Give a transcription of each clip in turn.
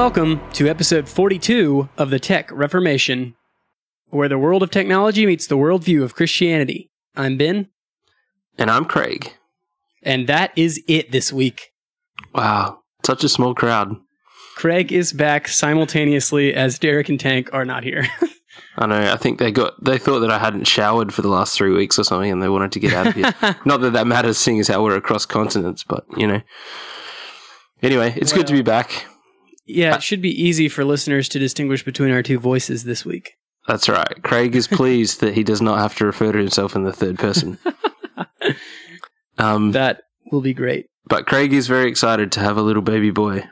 Welcome to episode 42 of the Tech Reformation, where the world of technology meets the worldview of Christianity. I'm Ben, And I'm Craig. and that is it this week. Wow, such a small crowd. Craig is back simultaneously as Derek and Tank are not here. I know. I think they got they thought that I hadn't showered for the last three weeks or something, and they wanted to get out of here. Not that that matters, seeing as how we're across continents, but you know. Anyway, it's good to be back. Yeah, it should be easy for listeners to distinguish between our two voices this week. That's right. Craig is pleased that he does not have to refer to himself in the third person. Um, That will be great. but Craig is very excited to have a little baby boy.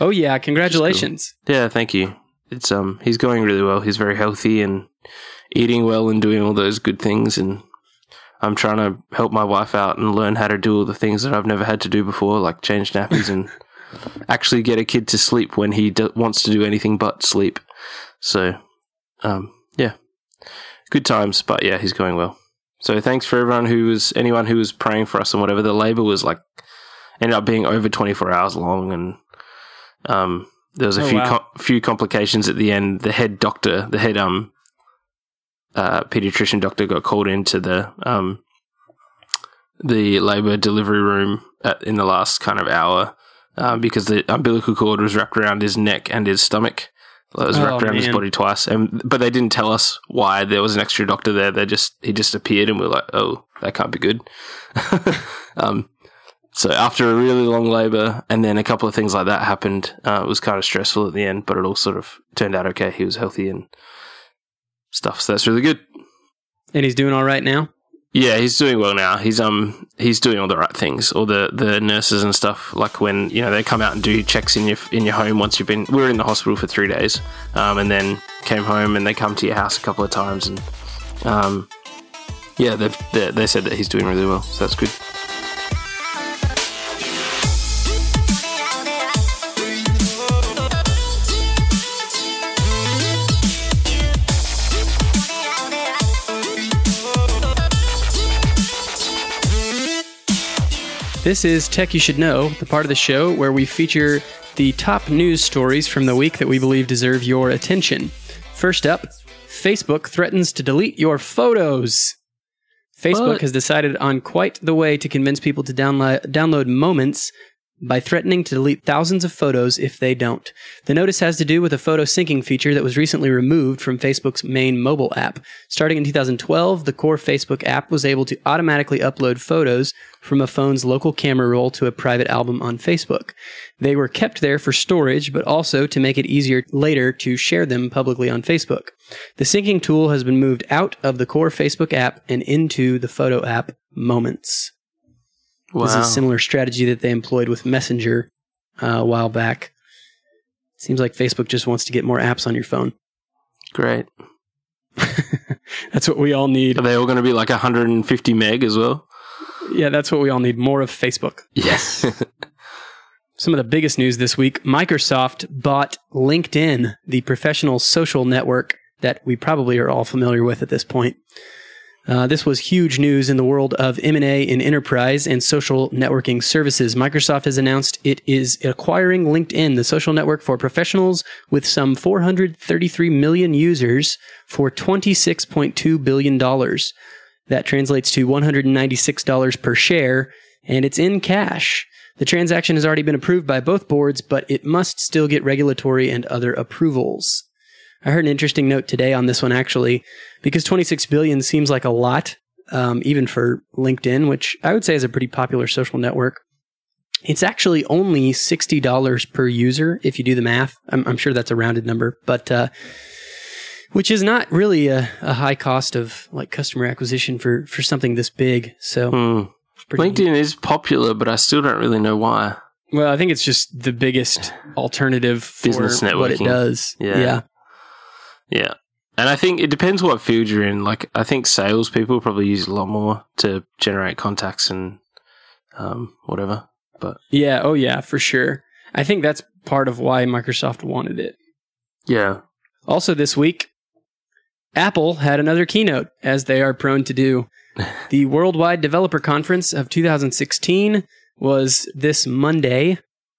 Oh yeah, congratulations. Yeah, thank you. It's um he's going really well. He's very healthy and eating well and doing all those good things and I'm trying to help my wife out and learn how to do all the things that I've never had to do before, like change nappies and actually get a kid to sleep when he do- wants to do anything but sleep. So, um, yeah, good times. But yeah, he's going well. So thanks for everyone who was anyone who was praying for us and whatever. The labor was like ended up being over 24 hours long and um there was a Oh, few wow. com- few complications at the end. The head doctor, the head um uh, pediatrician doctor, got called into the um the labor delivery room at, in the last kind of hour um, because the umbilical cord was wrapped around his neck and his stomach. It was Oh, wrapped around his body twice, and but they didn't tell us why there was an extra doctor there. They just he just appeared, and we are like, oh, that can't be good. um, so after a really long labor, and then a couple of things like that happened, uh, it was kind of stressful at the end, but it all sort of turned out okay. He was healthy and stuff, so that's really good. And he's doing all right now. Yeah, he's doing well now. He's um he's doing all the right things. All the, the nurses and stuff, like when you know they come out and do checks in your in your home once you've been. We were in the hospital for three days, um, and then came home and they come to your house a couple of times and um yeah they they they said that he's doing really well, so that's good. This is Tech You Should Know, the part of the show where we feature the top news stories from the week that we believe deserve your attention. First up, Facebook threatens to delete your photos. Facebook What? has decided on quite the way to convince people to download download moments by threatening to delete thousands of photos if they don't. The notice has to do with a photo syncing feature that was recently removed from Facebook's main mobile app. Starting in 2012, the core Facebook app was able to automatically upload photos from a phone's local camera roll to a private album on Facebook. They were kept there for storage, but also to make it easier later to share them publicly on Facebook. The syncing tool has been moved out of the core Facebook app and into the photo app Moments. Wow, This is a similar strategy that they employed with Messenger uh, a while back. Seems like Facebook just wants to get more apps on your phone. great. That's what we all need. Are they all going to be like 150 meg as well? Yeah, that's what we all need. More of Facebook. Yes. Some of the biggest news this week Microsoft bought LinkedIn, the professional social network that we probably are all familiar with at this point. Uh, this was huge news in the world of M&A in enterprise and social networking services. Microsoft has announced it is acquiring LinkedIn, the social network for professionals with some 433 million users for $26.2 billion. That translates to $196 per share, and it's in cash. The transaction has already been approved by both boards, but it must still get regulatory and other approvals. I heard an interesting note today on this one actually, because 26 billion seems like a lot, um, even for LinkedIn, which I would say is a pretty popular social network. It's actually only $60 per user if you do the math. I'm, I'm sure that's a rounded number, but, uh, which is not really a, a high cost of like customer acquisition for, for something this big. So Hmm. LinkedIn is popular, but I still don't really know why. Well, I think it's just the biggest alternative for Business what it does. Yeah. yeah. Yeah. And I think it depends what field you're in. Like, I think salespeople probably use it a lot more to generate contacts and um, whatever. But Yeah, oh yeah, for sure. I think that's part of why Microsoft wanted it. yeah, Also this week, Apple had another keynote, as they are prone to do. the Worldwide Developer Conference of 2016 was this Monday.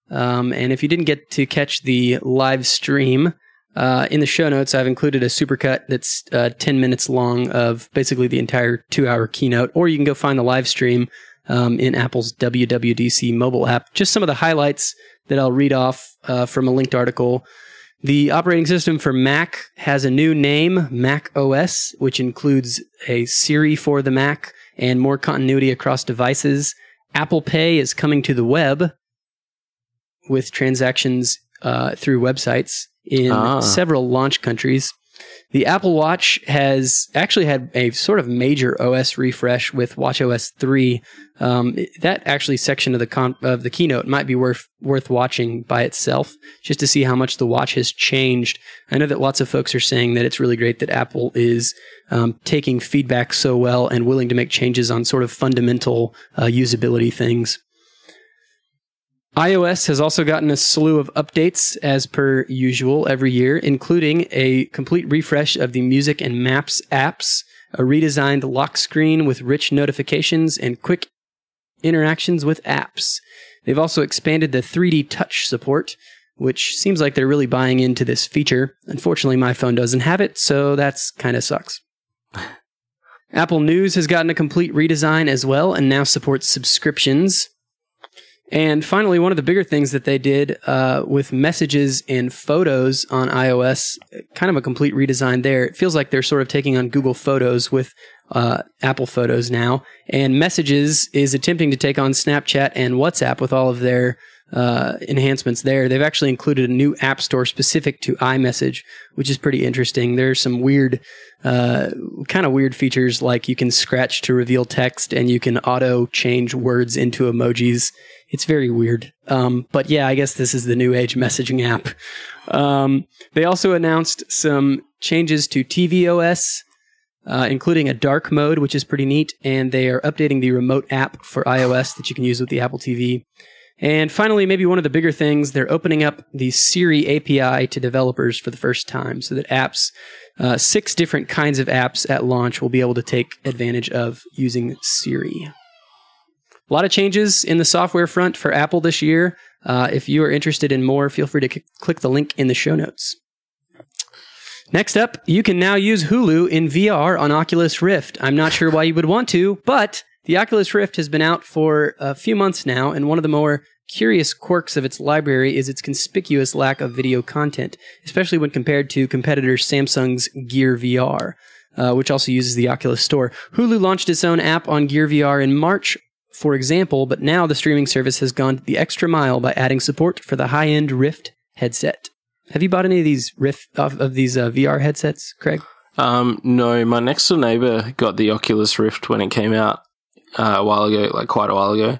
Um, and if you didn't get to catch the live stream, uh, in the show notes, I've included a supercut that's uh, 10 minutes long of basically the entire two hour keynote, or you can go find the live stream um, in Apple's WWDC mobile app. Just some of the highlights that I'll read off uh, from a linked article. The operating system for Mac has a new name, Mac OS, which includes a Siri for the Mac and more continuity across devices. Apple Pay is coming to the web with transactions uh, through websites in Ah. several launch countries. The Apple Watch has actually had a sort of major OS refresh with WatchOS 3. Um, that actually section of the con- of the keynote might be worth worth watching by itself, just to see how much the watch has changed. I know that lots of folks are saying that it's really great that Apple is um, taking feedback so well and willing to make changes on sort of fundamental uh, usability things. iOS has also gotten a slew of updates as per usual every year, including a complete refresh of the music and maps apps, a redesigned lock screen with rich notifications and quick interactions with apps. They've also expanded the 3D touch support, which seems like they're really buying into this feature. Unfortunately, my phone doesn't have it, so that's kind of sucks. Apple News has gotten a complete redesign as well and now supports subscriptions. And finally, one of the bigger things that they did uh, with messages and photos on iOS, kind of a complete redesign there. It feels like they're sort of taking on Google Photos with uh, Apple Photos now. And Messages is attempting to take on Snapchat and WhatsApp with all of their uh, enhancements there. They've actually included a new app store specific to iMessage, which is pretty interesting. There's some weird, uh, kind of weird features like you can scratch to reveal text and you can auto change words into emojis. It's very weird. Um, but yeah, I guess this is the new age messaging app. Um, they also announced some changes to tvOS, uh, including a dark mode, which is pretty neat. And they are updating the remote app for iOS that you can use with the Apple TV. And finally, maybe one of the bigger things, they're opening up the Siri API to developers for the first time so that apps, uh, six different kinds of apps at launch will be able to take advantage of using Siri. A lot of changes in the software front for Apple this year. Uh, if you are interested in more, feel free to c- click the link in the show notes. Next up, you can now use Hulu in VR on Oculus Rift. I'm not sure why you would want to, but the Oculus Rift has been out for a few months now, and one of the more curious quirks of its library is its conspicuous lack of video content, especially when compared to competitor Samsung's Gear VR, uh, which also uses the Oculus Store. Hulu launched its own app on Gear VR in March, for example, but now the streaming service has gone the extra mile by adding support for the high-end Rift headset. Have you bought any of these Rift of, of these uh, VR headsets, Craig? Um, no, my next door neighbor got the Oculus Rift when it came out uh, a while ago, like quite a while ago,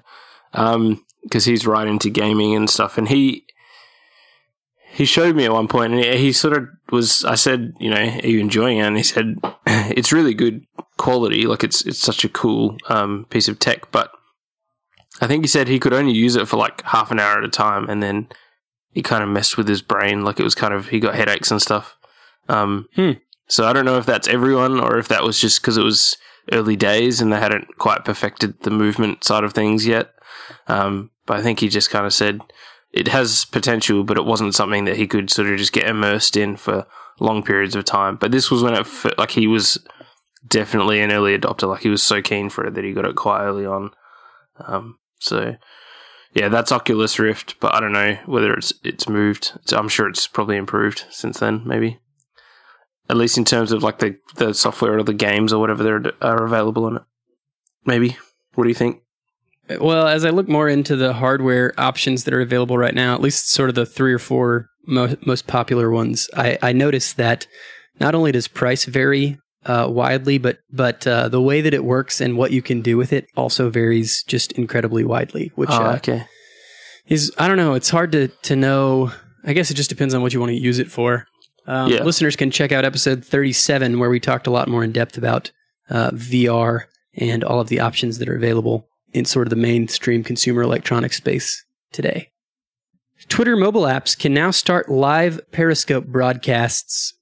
because he's right into gaming and stuff. And he he showed me at one point, and he, he sort of was. I said, you know, are you enjoying it? And he said, it's really good quality. Like it's it's such a cool um, piece of tech, but I think he said he could only use it for like half an hour at a time, and then it kind of messed with his brain. Like it was kind of he got headaches and stuff. Um, Hmm. So I don't know if that's everyone or if that was just because it was early days and they hadn't quite perfected the movement side of things yet. Um, but I think he just kind of said it has potential, but it wasn't something that he could sort of just get immersed in for long periods of time. But this was when it f- like he was definitely an early adopter. Like he was so keen for it that he got it quite early on. Um, so yeah, that's Oculus Rift, but I don't know whether it's it's moved. I'm sure it's probably improved since then, maybe. At least in terms of like the, the software or the games or whatever that are available on it. Maybe. What do you think? Well, as I look more into the hardware options that are available right now, at least sort of the three or four mo- most popular ones, I, I noticed that not only does price vary uh, widely, but but uh, the way that it works and what you can do with it also varies just incredibly widely. Which oh, uh, okay. is I don't know. It's hard to to know. I guess it just depends on what you want to use it for. Um, Yeah. Listeners can check out episode 37 where we talked a lot more in depth about uh, VR and all of the options that are available in sort of the mainstream consumer electronics space today. Twitter mobile apps can now start live Periscope broadcasts.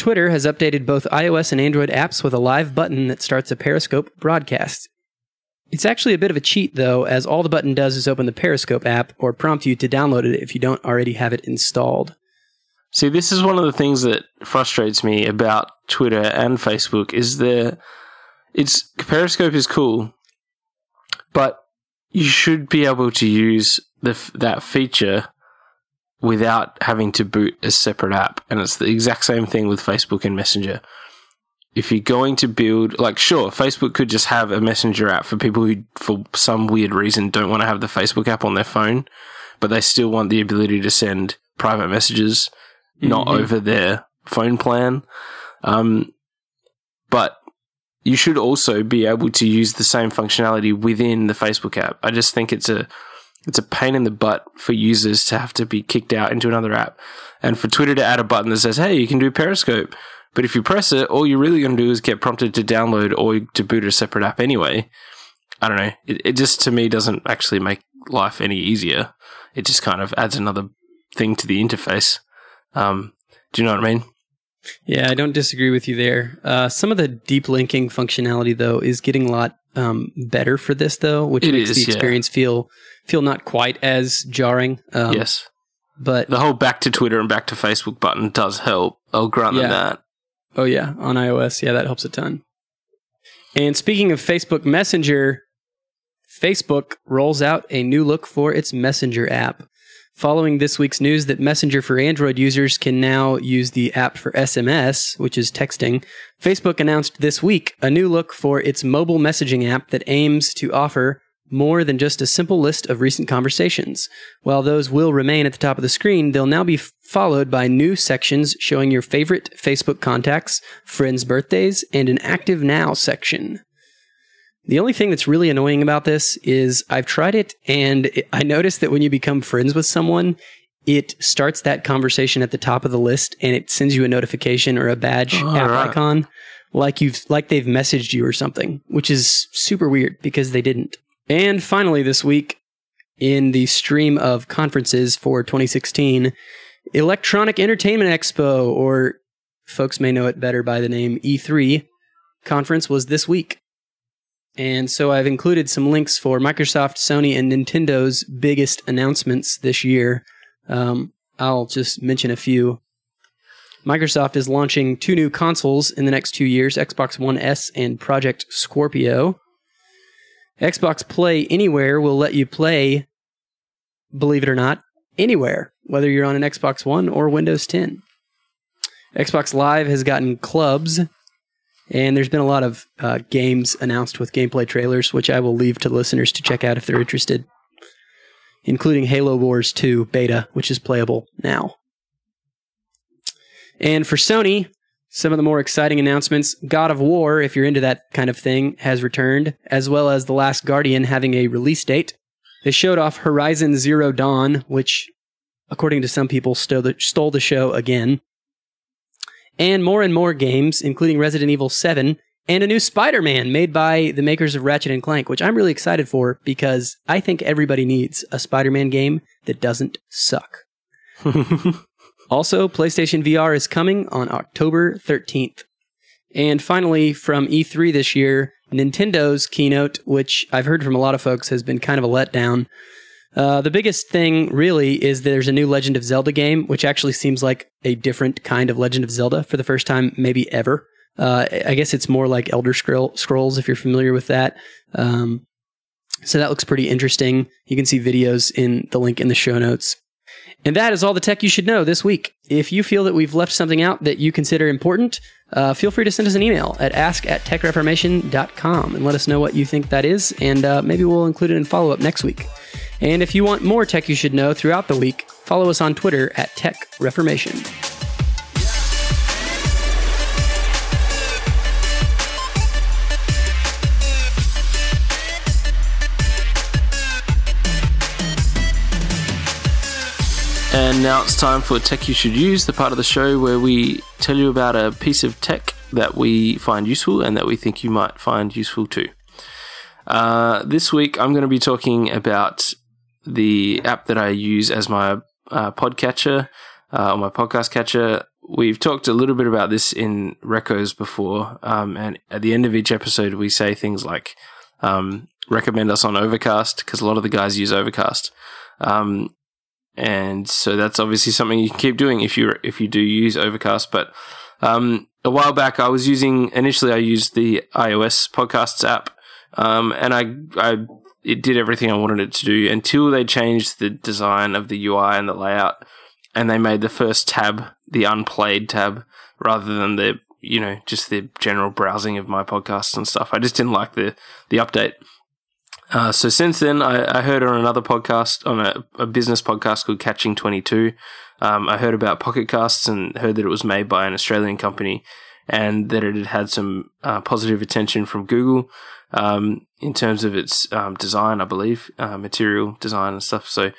Twitter has updated both iOS and Android apps with a live button that starts a Periscope broadcast. It's actually a bit of a cheat, though, as all the button does is open the Periscope app or prompt you to download it if you don't already have it installed. See, this is one of the things that frustrates me about Twitter and Facebook is the it's Periscope is cool, but you should be able to use the that feature without having to boot a separate app, and it's the exact same thing with Facebook and Messenger. If you're going to build, like, sure, Facebook could just have a Messenger app for people who, for some weird reason, don't want to have the Facebook app on their phone, but they still want the ability to send private messages not mm-hmm. over their phone plan. Um, but you should also be able to use the same functionality within the Facebook app. I just think it's a it's a pain in the butt for users to have to be kicked out into another app, and for Twitter to add a button that says, "Hey, you can do Periscope." But if you press it, all you're really going to do is get prompted to download or to boot a separate app anyway. I don't know. It, it just to me doesn't actually make life any easier. It just kind of adds another thing to the interface. Um, do you know what I mean? Yeah, I don't disagree with you there. Uh, some of the deep linking functionality, though, is getting a lot um, better for this, though, which it makes is, the experience yeah. feel feel not quite as jarring. Um, yes, but the whole back to Twitter and back to Facebook button does help. I'll grant yeah. them that. Oh yeah, on iOS, yeah, that helps a ton. And speaking of Facebook Messenger, Facebook rolls out a new look for its Messenger app. Following this week's news that Messenger for Android users can now use the app for SMS, which is texting, Facebook announced this week a new look for its mobile messaging app that aims to offer more than just a simple list of recent conversations. While those will remain at the top of the screen, they'll now be followed by new sections showing your favorite Facebook contacts, friends' birthdays, and an active now section. The only thing that's really annoying about this is I've tried it and I noticed that when you become friends with someone, it starts that conversation at the top of the list and it sends you a notification or a badge app right. icon like you've like they've messaged you or something, which is super weird because they didn't. And finally this week in the stream of conferences for 2016, Electronic Entertainment Expo or folks may know it better by the name E3 conference was this week. And so I've included some links for Microsoft, Sony, and Nintendo's biggest announcements this year. Um, I'll just mention a few. Microsoft is launching two new consoles in the next two years Xbox One S and Project Scorpio. Xbox Play Anywhere will let you play, believe it or not, anywhere, whether you're on an Xbox One or Windows 10. Xbox Live has gotten clubs and there's been a lot of uh, games announced with gameplay trailers, which I will leave to listeners to check out if they're interested, including Halo Wars 2 beta, which is playable now. And for Sony, some of the more exciting announcements God of War, if you're into that kind of thing, has returned, as well as The Last Guardian having a release date. They showed off Horizon Zero Dawn, which, according to some people, stole the, stole the show again and more and more games, including Resident Evil 7 and a new Spider Man made by the makers of Ratchet and Clank, which I'm really excited for because I think everybody needs a Spider Man game that doesn't suck. also, PlayStation VR is coming on October 13th. And finally, from E3 this year, Nintendo's keynote, which I've heard from a lot of folks has been kind of a letdown. Uh, the biggest thing really is there's a new Legend of Zelda game, which actually seems like a different kind of Legend of Zelda for the first time, maybe ever. Uh, I guess it's more like Elder Scrolls, if you're familiar with that. Um, so that looks pretty interesting. You can see videos in the link in the show notes. And that is all the tech you should know this week. If you feel that we've left something out that you consider important, uh, feel free to send us an email at ask at techreformation.com and let us know what you think that is, and uh, maybe we'll include it in follow up next week. And if you want more tech you should know throughout the week, follow us on Twitter at Tech Reformation. And now it's time for Tech You Should Use, the part of the show where we tell you about a piece of tech that we find useful and that we think you might find useful too. Uh, this week, I'm going to be talking about the app that I use as my uh, podcatcher uh, or my podcast catcher. We've talked a little bit about this in Recos before, um, and at the end of each episode, we say things like um, recommend us on Overcast because a lot of the guys use Overcast. Um, and so that's obviously something you can keep doing if you if you do use Overcast. But um, a while back, I was using initially I used the iOS podcasts app, um, and I I it did everything I wanted it to do until they changed the design of the UI and the layout, and they made the first tab the unplayed tab rather than the you know just the general browsing of my podcasts and stuff. I just didn't like the the update. Uh, so since then, I, I, heard on another podcast, on a, a business podcast called Catching Twenty Two. Um, I heard about Pocket Casts and heard that it was made by an Australian company and that it had had some uh, positive attention from Google um, in terms of its um, design, I believe, uh, material design and stuff. So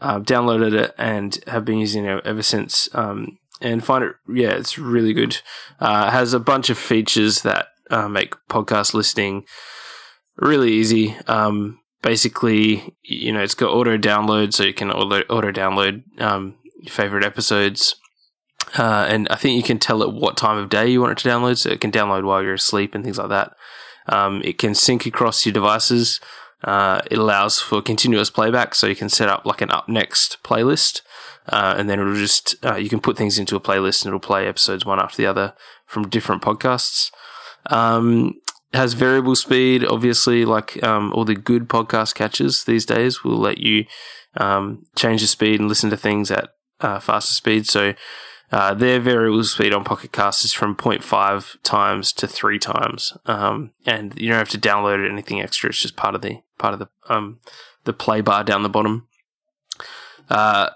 I've downloaded it and have been using it ever since. Um, and find it, yeah, it's really good. Uh, has a bunch of features that uh, make podcast listening really easy. Um, basically, you know, it's got auto download, so you can auto, download um, your favorite episodes. Uh, and I think you can tell it what time of day you want it to download, so it can download while you're asleep and things like that. Um, it can sync across your devices. Uh, it allows for continuous playback, so you can set up like an up next playlist, uh, and then it'll just uh, you can put things into a playlist and it'll play episodes one after the other from different podcasts. Um, has variable speed, obviously, like um, all the good podcast catches these days will let you um, change the speed and listen to things at uh, faster speed. So uh, their variable speed on Pocket Cast is from 0.5 times to three times, um, and you don't have to download anything extra. It's just part of the part of the um, the play bar down the bottom. Uh,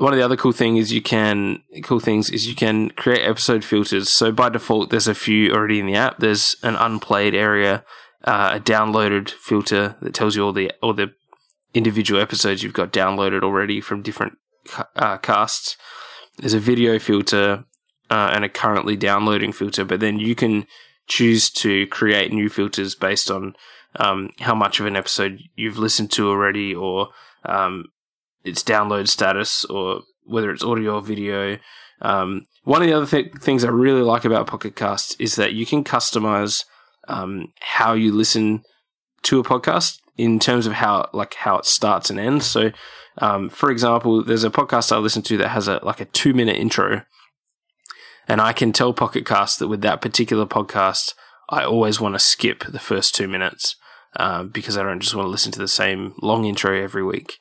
one of the other cool thing is you can cool things is you can create episode filters. So by default, there's a few already in the app. There's an unplayed area, uh, a downloaded filter that tells you all the all the individual episodes you've got downloaded already from different uh, casts there's a video filter uh, and a currently downloading filter, but then you can choose to create new filters based on um, how much of an episode you've listened to already, or um, its download status, or whether it's audio or video. Um, one of the other th- things I really like about Pocket Cast is that you can customize um, how you listen to a podcast in terms of how like how it starts and ends. So um, for example, there's a podcast I listen to that has a like a two minute intro, and I can tell Pocket Cast that with that particular podcast, I always want to skip the first two minutes uh, because I don't just want to listen to the same long intro every week.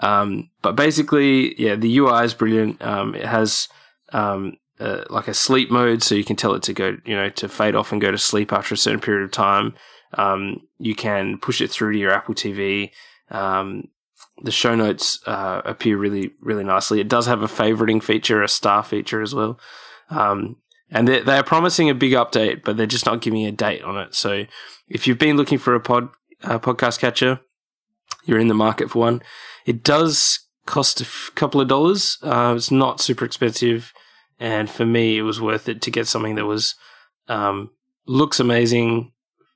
Um, but basically, yeah, the UI is brilliant. Um, it has um, uh, like a sleep mode, so you can tell it to go, you know, to fade off and go to sleep after a certain period of time. Um, you can push it through to your Apple TV. Um, the show notes uh, appear really, really nicely. It does have a favoriting feature, a star feature as well. Um, and they're, they're promising a big update, but they're just not giving a date on it. So if you've been looking for a pod podcast catcher, you're in the market for one. It does cost a f- couple of dollars. Uh, it's not super expensive, and for me, it was worth it to get something that was um, looks amazing,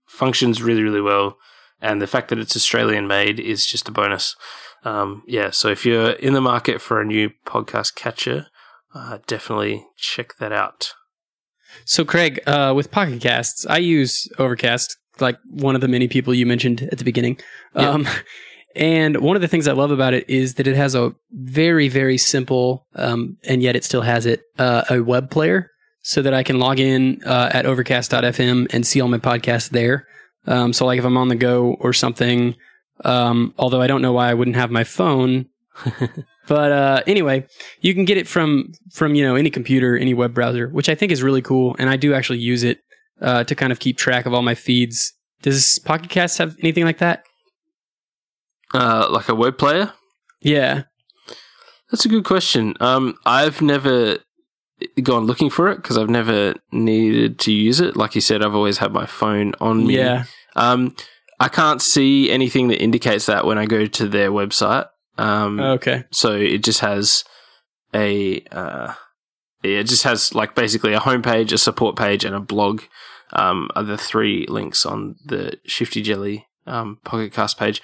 functions really, really well, and the fact that it's Australian made is just a bonus. Um, yeah, so if you're in the market for a new podcast catcher, uh, definitely check that out. So, Craig, uh, with Pocket Casts, I use Overcast, like one of the many people you mentioned at the beginning. Yep. Um, and one of the things I love about it is that it has a very, very simple, um, and yet it still has it, uh, a web player so that I can log in uh, at overcast.fm and see all my podcasts there. Um, so, like if I'm on the go or something, um, although I don't know why I wouldn't have my phone. but uh, anyway, you can get it from from you know any computer, any web browser, which I think is really cool, and I do actually use it uh, to kind of keep track of all my feeds. Does Pocket Cast have anything like that? Uh, like a web player? Yeah, that's a good question. Um, I've never gone looking for it because I've never needed to use it. Like you said, I've always had my phone on me. Yeah. Um, I can't see anything that indicates that when I go to their website. Um, okay. So it just has a, uh, it just has like basically a homepage, a support page, and a blog. Um, are the three links on the Shifty Jelly um, Pocket Cast page.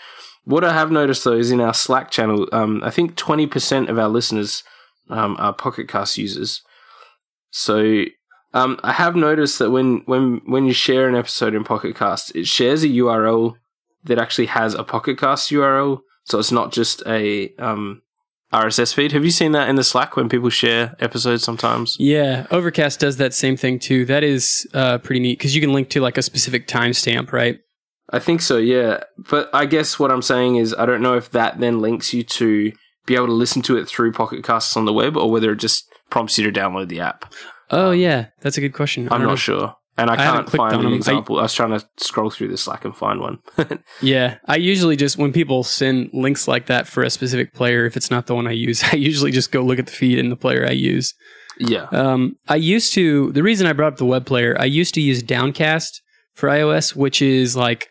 What I have noticed though is in our Slack channel, um, I think twenty percent of our listeners um, are Pocket Cast users. So um, I have noticed that when when when you share an episode in Pocket Cast, it shares a URL that actually has a Pocket Cast URL, so it's not just a um, RSS feed. Have you seen that in the Slack when people share episodes sometimes? Yeah, Overcast does that same thing too. That is uh, pretty neat because you can link to like a specific timestamp, right? I think so, yeah. But I guess what I'm saying is I don't know if that then links you to be able to listen to it through Pocket Casts on the web or whether it just prompts you to download the app. Oh yeah, that's a good question. I I'm don't know. sure. And I, I can't find an them. I- example. I, was trying to scroll through the Slack and find one. Yeah, I usually just when people send links like that for a specific player, if it's not the one I use, I usually just go look at the feed in the player I use. yeah. Um, I used to. The reason I brought up the web player, I used to use Downcast for iOS, which is like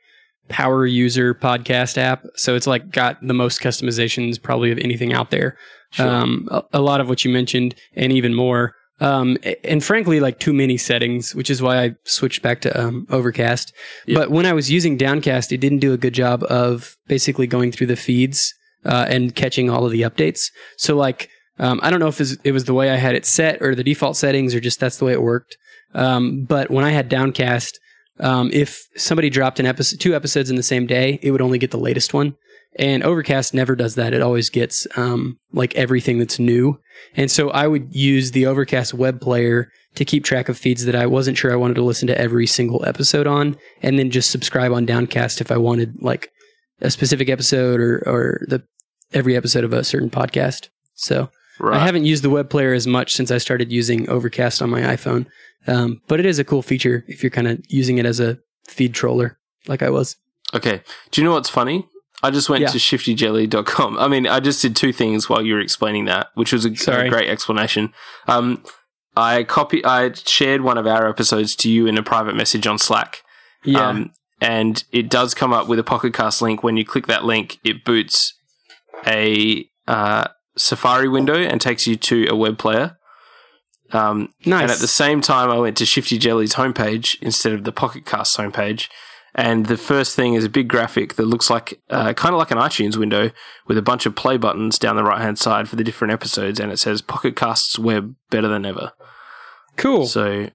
power user podcast app. So it's like got the most customizations probably of anything out there. Sure. Um, a, a lot of what you mentioned and even more. Um, and frankly, like too many settings, which is why I switched back to um, Overcast. Yeah. But when I was using Downcast, it didn't do a good job of basically going through the feeds uh, and catching all of the updates. So like, um, I don't know if it was, the way I had it set or the default settings or just that's the way it worked. Um, but when I had Downcast, um, if somebody dropped an episode, two episodes in the same day, it would only get the latest one. And Overcast never does that. It always gets um, like everything that's new. And so I would use the Overcast web player to keep track of feeds that I wasn't sure I wanted to listen to every single episode on, and then just subscribe on Downcast if I wanted like a specific episode or or the every episode of a certain podcast. So right. I haven't used the web player as much since I started using Overcast on my iPhone, um, but it is a cool feature if you're kind of using it as a feed troller, like I was. Okay. Do you know what's funny? I just went Yeah. to shiftyjelly.com. I mean, I just did two things while you were explaining that, which was a, a great explanation. Um, I copy, I shared one of our episodes to you in a private message on Slack. Yeah, Um, and it does come up with a Pocket Cast link. When you click that link, it boots a uh, Safari window and takes you to a web player. Um, nice. and at the same time, I went to Shifty Jelly's homepage instead of the Pocket Cast homepage. And the first thing is a big graphic that looks like uh, kind of like an iTunes window with a bunch of play buttons down the right hand side for the different episodes. And it says Pocket Casts web better than ever. cool. So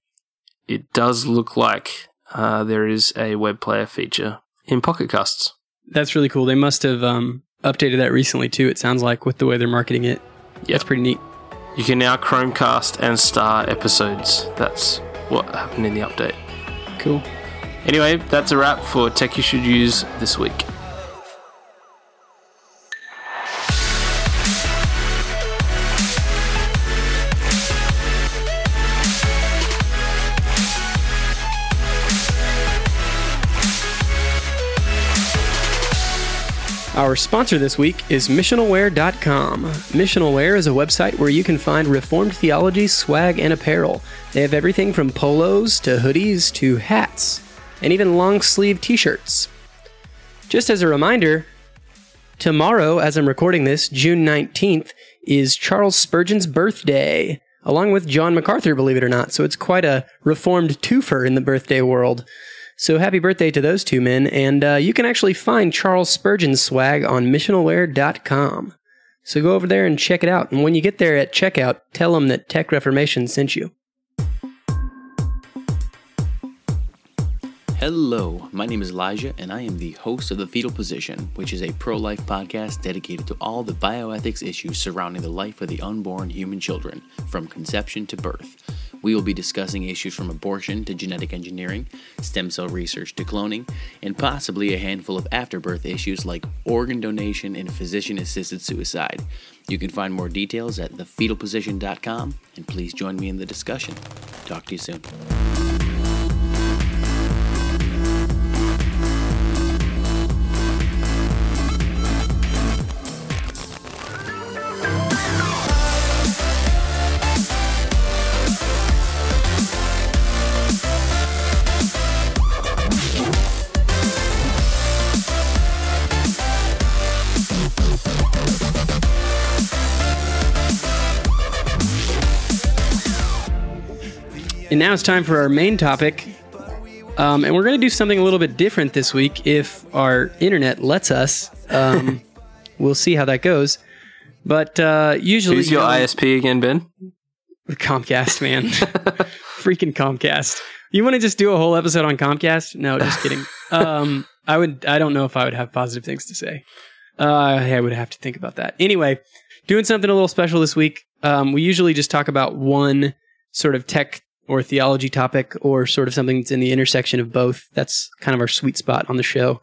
it does look like uh, there is a web player feature in Pocket Casts. That's really cool. They must have um, updated that recently too. It sounds like with the way they're marketing it. Yeah. That's pretty neat. You can now Chromecast and star episodes. That's what happened in the update. Cool. Anyway, that's a wrap for Tech You Should Use this week. Our sponsor this week is missionalwear.com. Missionalwear is a website where you can find Reformed theology, swag, and apparel. They have everything from polos to hoodies to hats, and even long sleeve t shirts. Just as a reminder, tomorrow, as I'm recording this, June 19th, is Charles Spurgeon's birthday, along with John MacArthur, believe it or not. So it's quite a reformed twofer in the birthday world. So happy birthday to those two men, and uh, you can actually find Charles Spurgeon's swag on missionalwear.com. So go over there and check it out. And when you get there at checkout, tell them that Tech Reformation sent you. Hello, my name is Elijah, and I am the host of The Fetal Position, which is a pro life podcast dedicated to all the bioethics issues surrounding the life of the unborn human children, from conception to birth. We will be discussing issues from abortion to genetic engineering, stem cell research to cloning, and possibly a handful of afterbirth issues like organ donation and physician assisted suicide. You can find more details at thefetalposition.com, and please join me in the discussion. Talk to you soon. And now it's time for our main topic. Um, and we're going to do something a little bit different this week if our internet lets us. Um, we'll see how that goes. But uh, usually. Who's your you know, ISP again, Ben? The Comcast, man. Freaking Comcast. You want to just do a whole episode on Comcast? No, just kidding. um, I would. I don't know if I would have positive things to say. Uh, I would have to think about that. Anyway, doing something a little special this week. Um, we usually just talk about one sort of tech or theology topic, or sort of something that's in the intersection of both. That's kind of our sweet spot on the show.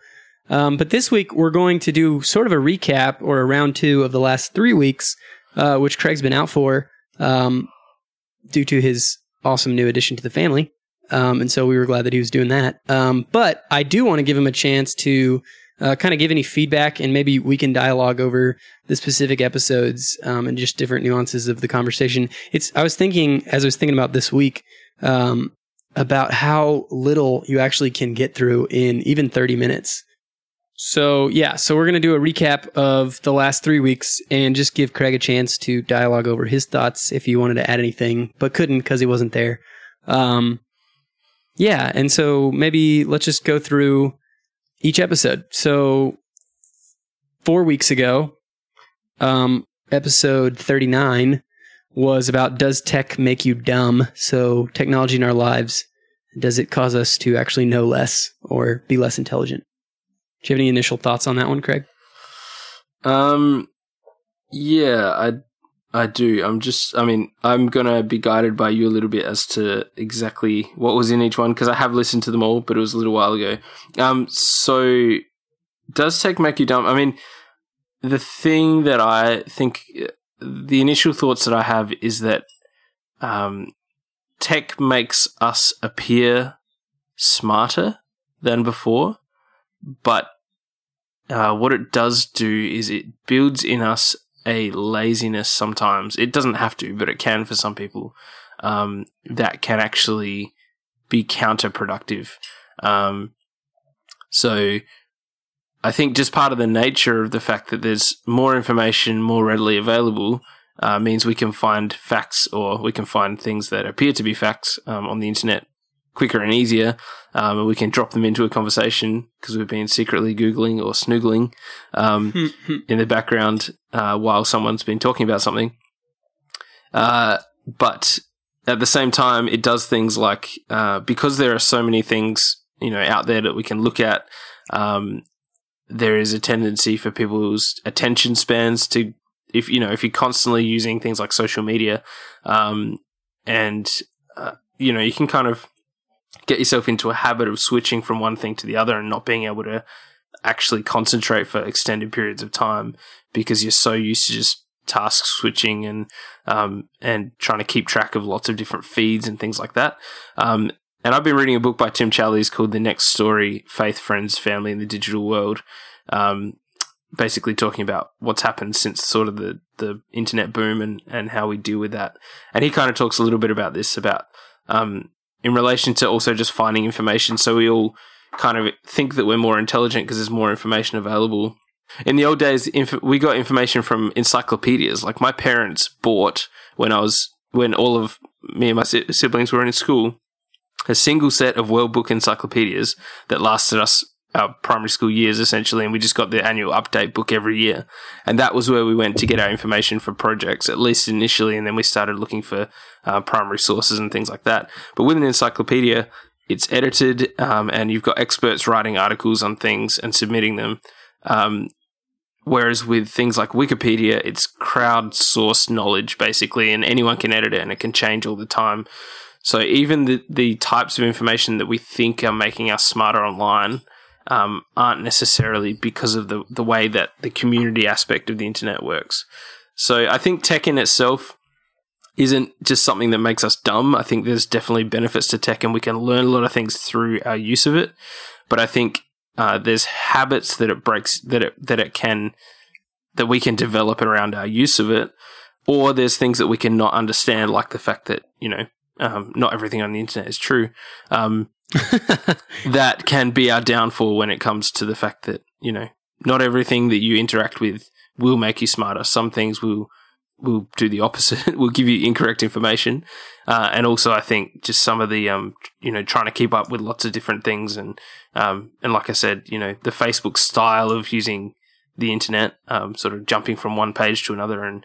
Um, but this week we're going to do sort of a recap or a round two of the last three weeks, uh, which Craig's been out for um, due to his awesome new addition to the family. Um, and so we were glad that he was doing that. Um, but I do want to give him a chance to uh, kind of give any feedback and maybe we can dialogue over the specific episodes um, and just different nuances of the conversation. It's, I was thinking, as I was thinking about this week, um, about how little you actually can get through in even 30 minutes. So, yeah, so we're going to do a recap of the last three weeks and just give Craig a chance to dialogue over his thoughts if he wanted to add anything, but couldn't because he wasn't there. Um, yeah, and so maybe let's just go through each episode. So four weeks ago, um, episode 39 was about does tech make you dumb? So technology in our lives, does it cause us to actually know less or be less intelligent? Do you have any initial thoughts on that one, Craig? Um, yeah, I I do. I'm just, I mean, I'm going to be guided by you a little bit as to exactly what was in each one because I have listened to them all, but it was a little while ago. Um, so does tech make you dumb? I mean, the thing that I think, the initial thoughts that I have is that um, tech makes us appear smarter than before, but uh, what it does do is it builds in us a laziness sometimes. It doesn't have to, but it can for some people. Um, that can actually be counterproductive. Um, so I think just part of the nature of the fact that there's more information more readily available uh, means we can find facts or we can find things that appear to be facts um, on the internet quicker and easier. Um, and we can drop them into a conversation because we've been secretly Googling or snoogling um, in the background uh, while someone's been talking about something. Uh, but at the same time, it does things like uh, because there are so many things you know out there that we can look at. Um, there is a tendency for people's attention spans to, if you know, if you're constantly using things like social media, um, and uh, you know, you can kind of get yourself into a habit of switching from one thing to the other and not being able to actually concentrate for extended periods of time because you're so used to just task switching and um, and trying to keep track of lots of different feeds and things like that. Um, and I've been reading a book by Tim Challies called The Next Story Faith, Friends, Family in the Digital World. Um, basically talking about what's happened since sort of the, the internet boom and, and how we deal with that. And he kind of talks a little bit about this about um, in relation to also just finding information. So we all kind of think that we're more intelligent because there's more information available. In the old days, inf- we got information from encyclopedias. Like my parents bought when I was when all of me and my si- siblings were in school, a single set of World Book encyclopedias that lasted us our primary school years essentially, and we just got the annual update book every year. And that was where we went to get our information for projects, at least initially, and then we started looking for uh, primary sources and things like that. But with an encyclopedia, it's edited, um, and you've got experts writing articles on things and submitting them. Um, whereas with things like Wikipedia, it's crowdsourced knowledge basically, and anyone can edit it, and it can change all the time. So even the the types of information that we think are making us smarter online um, aren't necessarily because of the the way that the community aspect of the internet works. So I think tech in itself isn't just something that makes us dumb. I think there's definitely benefits to tech, and we can learn a lot of things through our use of it. But I think uh, there's habits that it breaks that it that it can that we can develop around our use of it, or there's things that we can not understand, like the fact that you know um, not everything on the internet is true. Um, that can be our downfall when it comes to the fact that you know not everything that you interact with will make you smarter. Some things will will do the opposite. will give you incorrect information, uh, and also I think just some of the um you know trying to keep up with lots of different things and um and like I said you know the Facebook style of using the internet, um, sort of jumping from one page to another and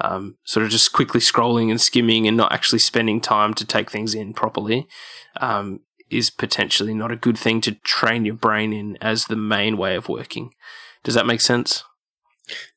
um, sort of just quickly scrolling and skimming and not actually spending time to take things in properly. Um, is potentially not a good thing to train your brain in as the main way of working. Does that make sense?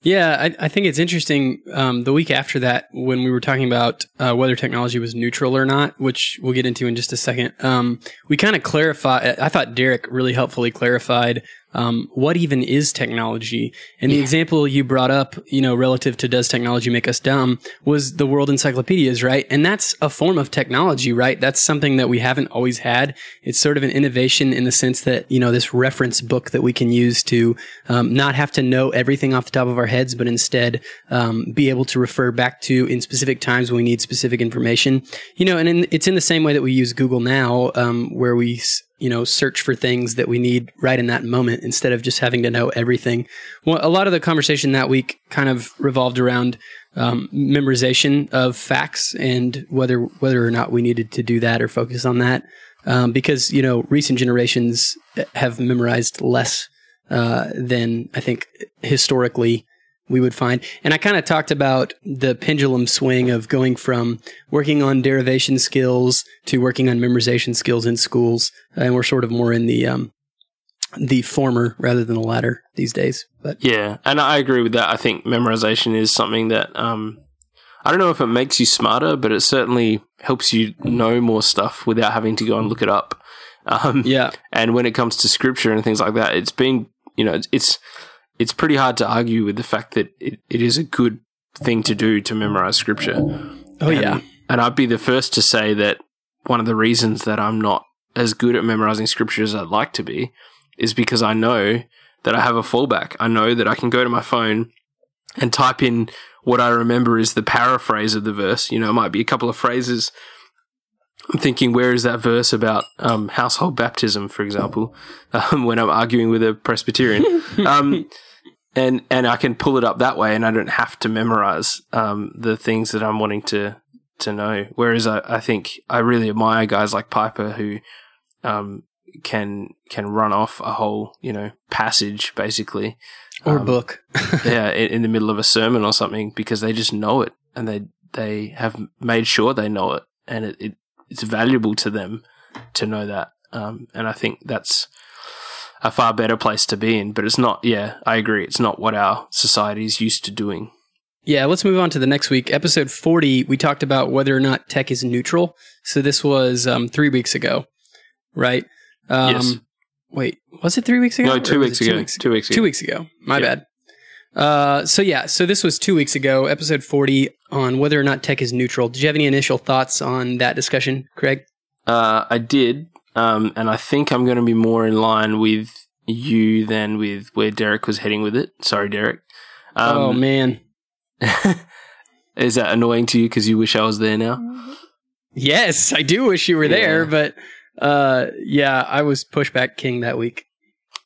Yeah, I, I think it's interesting. Um, the week after that, when we were talking about uh, whether technology was neutral or not, which we'll get into in just a second, um, we kind of clarified. I thought Derek really helpfully clarified um, what even is technology? And the yeah. example you brought up, you know, relative to does technology make us dumb was the world encyclopedias, right? And that's a form of technology, right? That's something that we haven't always had. It's sort of an innovation in the sense that, you know, this reference book that we can use to um, not have to know everything off the top of our heads, but instead um, be able to refer back to in specific times when we need specific information. You know, and in, it's in the same way that we use Google now, um, where we you know, search for things that we need right in that moment instead of just having to know everything. Well, a lot of the conversation that week kind of revolved around um, memorization of facts and whether whether or not we needed to do that or focus on that. Um, because you know, recent generations have memorized less uh, than I think historically we would find. And I kind of talked about the pendulum swing of going from working on derivation skills to working on memorization skills in schools. And we're sort of more in the, um, the former rather than the latter these days. But yeah, and I agree with that. I think memorization is something that, um, I don't know if it makes you smarter, but it certainly helps you know more stuff without having to go and look it up. Um, yeah. And when it comes to scripture and things like that, it's been, you know, it's, it's it's pretty hard to argue with the fact that it, it is a good thing to do to memorize scripture. Oh, and, yeah. And I'd be the first to say that one of the reasons that I'm not as good at memorizing scripture as I'd like to be is because I know that I have a fallback. I know that I can go to my phone and type in what I remember is the paraphrase of the verse. You know, it might be a couple of phrases I'm thinking, where is that verse about um, household baptism, for example, um, when I'm arguing with a Presbyterian? um, and and I can pull it up that way, and I don't have to memorize um, the things that I'm wanting to to know. Whereas I, I think I really admire guys like Piper who um, can can run off a whole you know passage basically or um, book, yeah, in, in the middle of a sermon or something because they just know it and they they have made sure they know it and it, it it's valuable to them to know that. Um, and I think that's a far better place to be in. But it's not. Yeah, I agree. It's not what our society is used to doing. Yeah, let's move on to the next week. Episode 40, we talked about whether or not tech is neutral. So this was um, three weeks ago, right? Um, yes. Wait, was it three weeks ago? No, two weeks ago. weeks Two weeks ago. Two weeks ago. My bad. Uh, so yeah, so this was two weeks ago, episode 40 on whether or not tech is neutral. Did you have any initial thoughts on that discussion, Craig? Uh, I did, um, and I think I'm going to be more in line with you than with where Derek was heading with it. Sorry, Derek. Um, oh man, is that annoying to you because you wish I was there now? Yes, I do wish you were yeah. there, but uh, yeah, I was pushback king that week.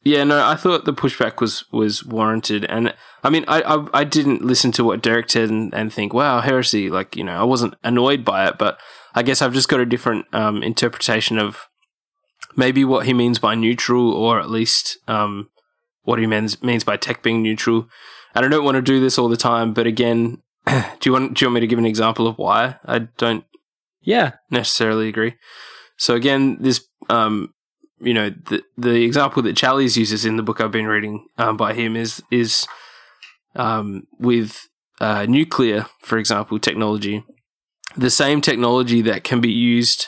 Yeah, no, I thought the pushback was was warranted, and I mean, I I, I didn't listen to what Derek said and, and, think, wow, heresy. Like, you know, I wasn't annoyed by it, but I guess I've just got a different um, interpretation of maybe what he means by neutral, or at least um, what he means means by tech being neutral. And I don't want to do this all the time, but again, do you want do you want me to give an example of why I don't? Yeah, necessarily agree. So again, this um, you know, the the example that Challies uses in the book I've been reading um, by him is is um, with uh, nuclear, for example, technology. The same technology that can be used,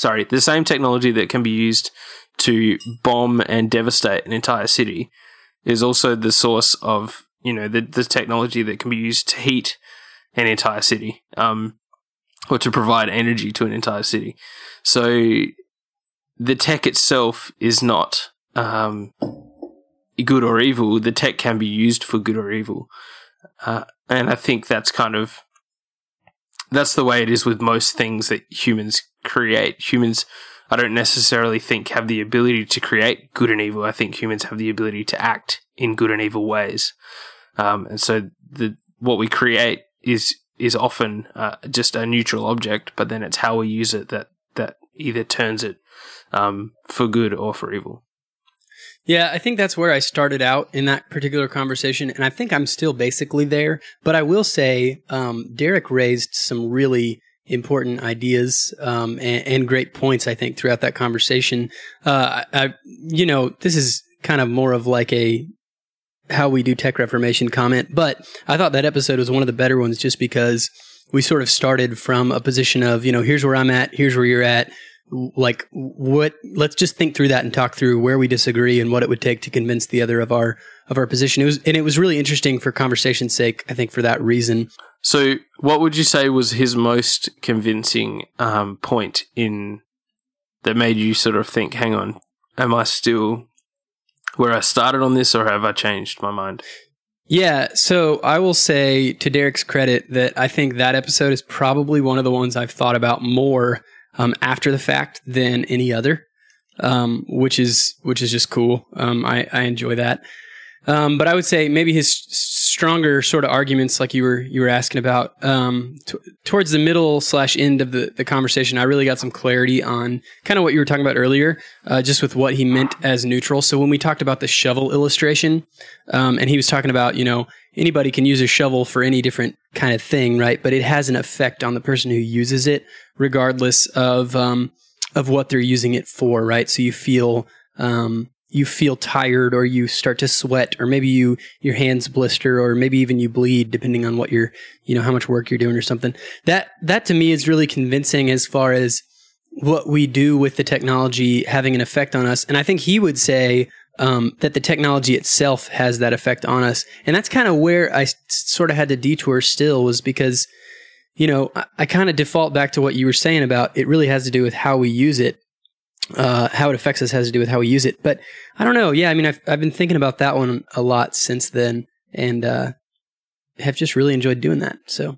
sorry, the same technology that can be used to bomb and devastate an entire city is also the source of you know the the technology that can be used to heat an entire city, um, or to provide energy to an entire city. So the tech itself is not um, good or evil. The tech can be used for good or evil, uh, and I think that's kind of that's the way it is with most things that humans create. Humans, I don't necessarily think have the ability to create good and evil. I think humans have the ability to act in good and evil ways, um, and so the what we create is is often uh, just a neutral object, but then it's how we use it that that either turns it um, for good or for evil. Yeah, I think that's where I started out in that particular conversation, and I think I'm still basically there. But I will say, um, Derek raised some really important ideas um, and, and, great points. I think throughout that conversation, uh, I, I, you know, this is kind of more of like a how we do tech reformation comment, but I thought that episode was one of the better ones just because we sort of started from a position of you know here's where I'm at, here's where you're at. Like what? Let's just think through that and talk through where we disagree and what it would take to convince the other of our of our position. It was and it was really interesting for conversation's sake. I think for that reason. So, what would you say was his most convincing um, point in that made you sort of think, "Hang on, am I still where I started on this, or have I changed my mind?" Yeah, so I will say to Derek's credit that I think that episode is probably one of the ones I've thought about more um, after the fact than any other, um, which is which is just cool. Um, I, I enjoy that. Um, but I would say maybe his stronger sort of arguments, like you were you were asking about, um, t- towards the middle slash end of the, the conversation, I really got some clarity on kind of what you were talking about earlier, uh, just with what he meant as neutral. So when we talked about the shovel illustration, um, and he was talking about, you know, anybody can use a shovel for any different kind of thing, right? But it has an effect on the person who uses it, regardless of um, of what they're using it for, right? So you feel um, you feel tired or you start to sweat or maybe you your hands blister or maybe even you bleed depending on what you're you know how much work you're doing or something that that to me is really convincing as far as what we do with the technology having an effect on us and i think he would say um, that the technology itself has that effect on us and that's kind of where i sort of had to detour still was because you know i, I kind of default back to what you were saying about it really has to do with how we use it uh, how it affects us has to do with how we use it. But I don't know. Yeah, I mean, I've I've been thinking about that one a lot since then, and uh, have just really enjoyed doing that. So,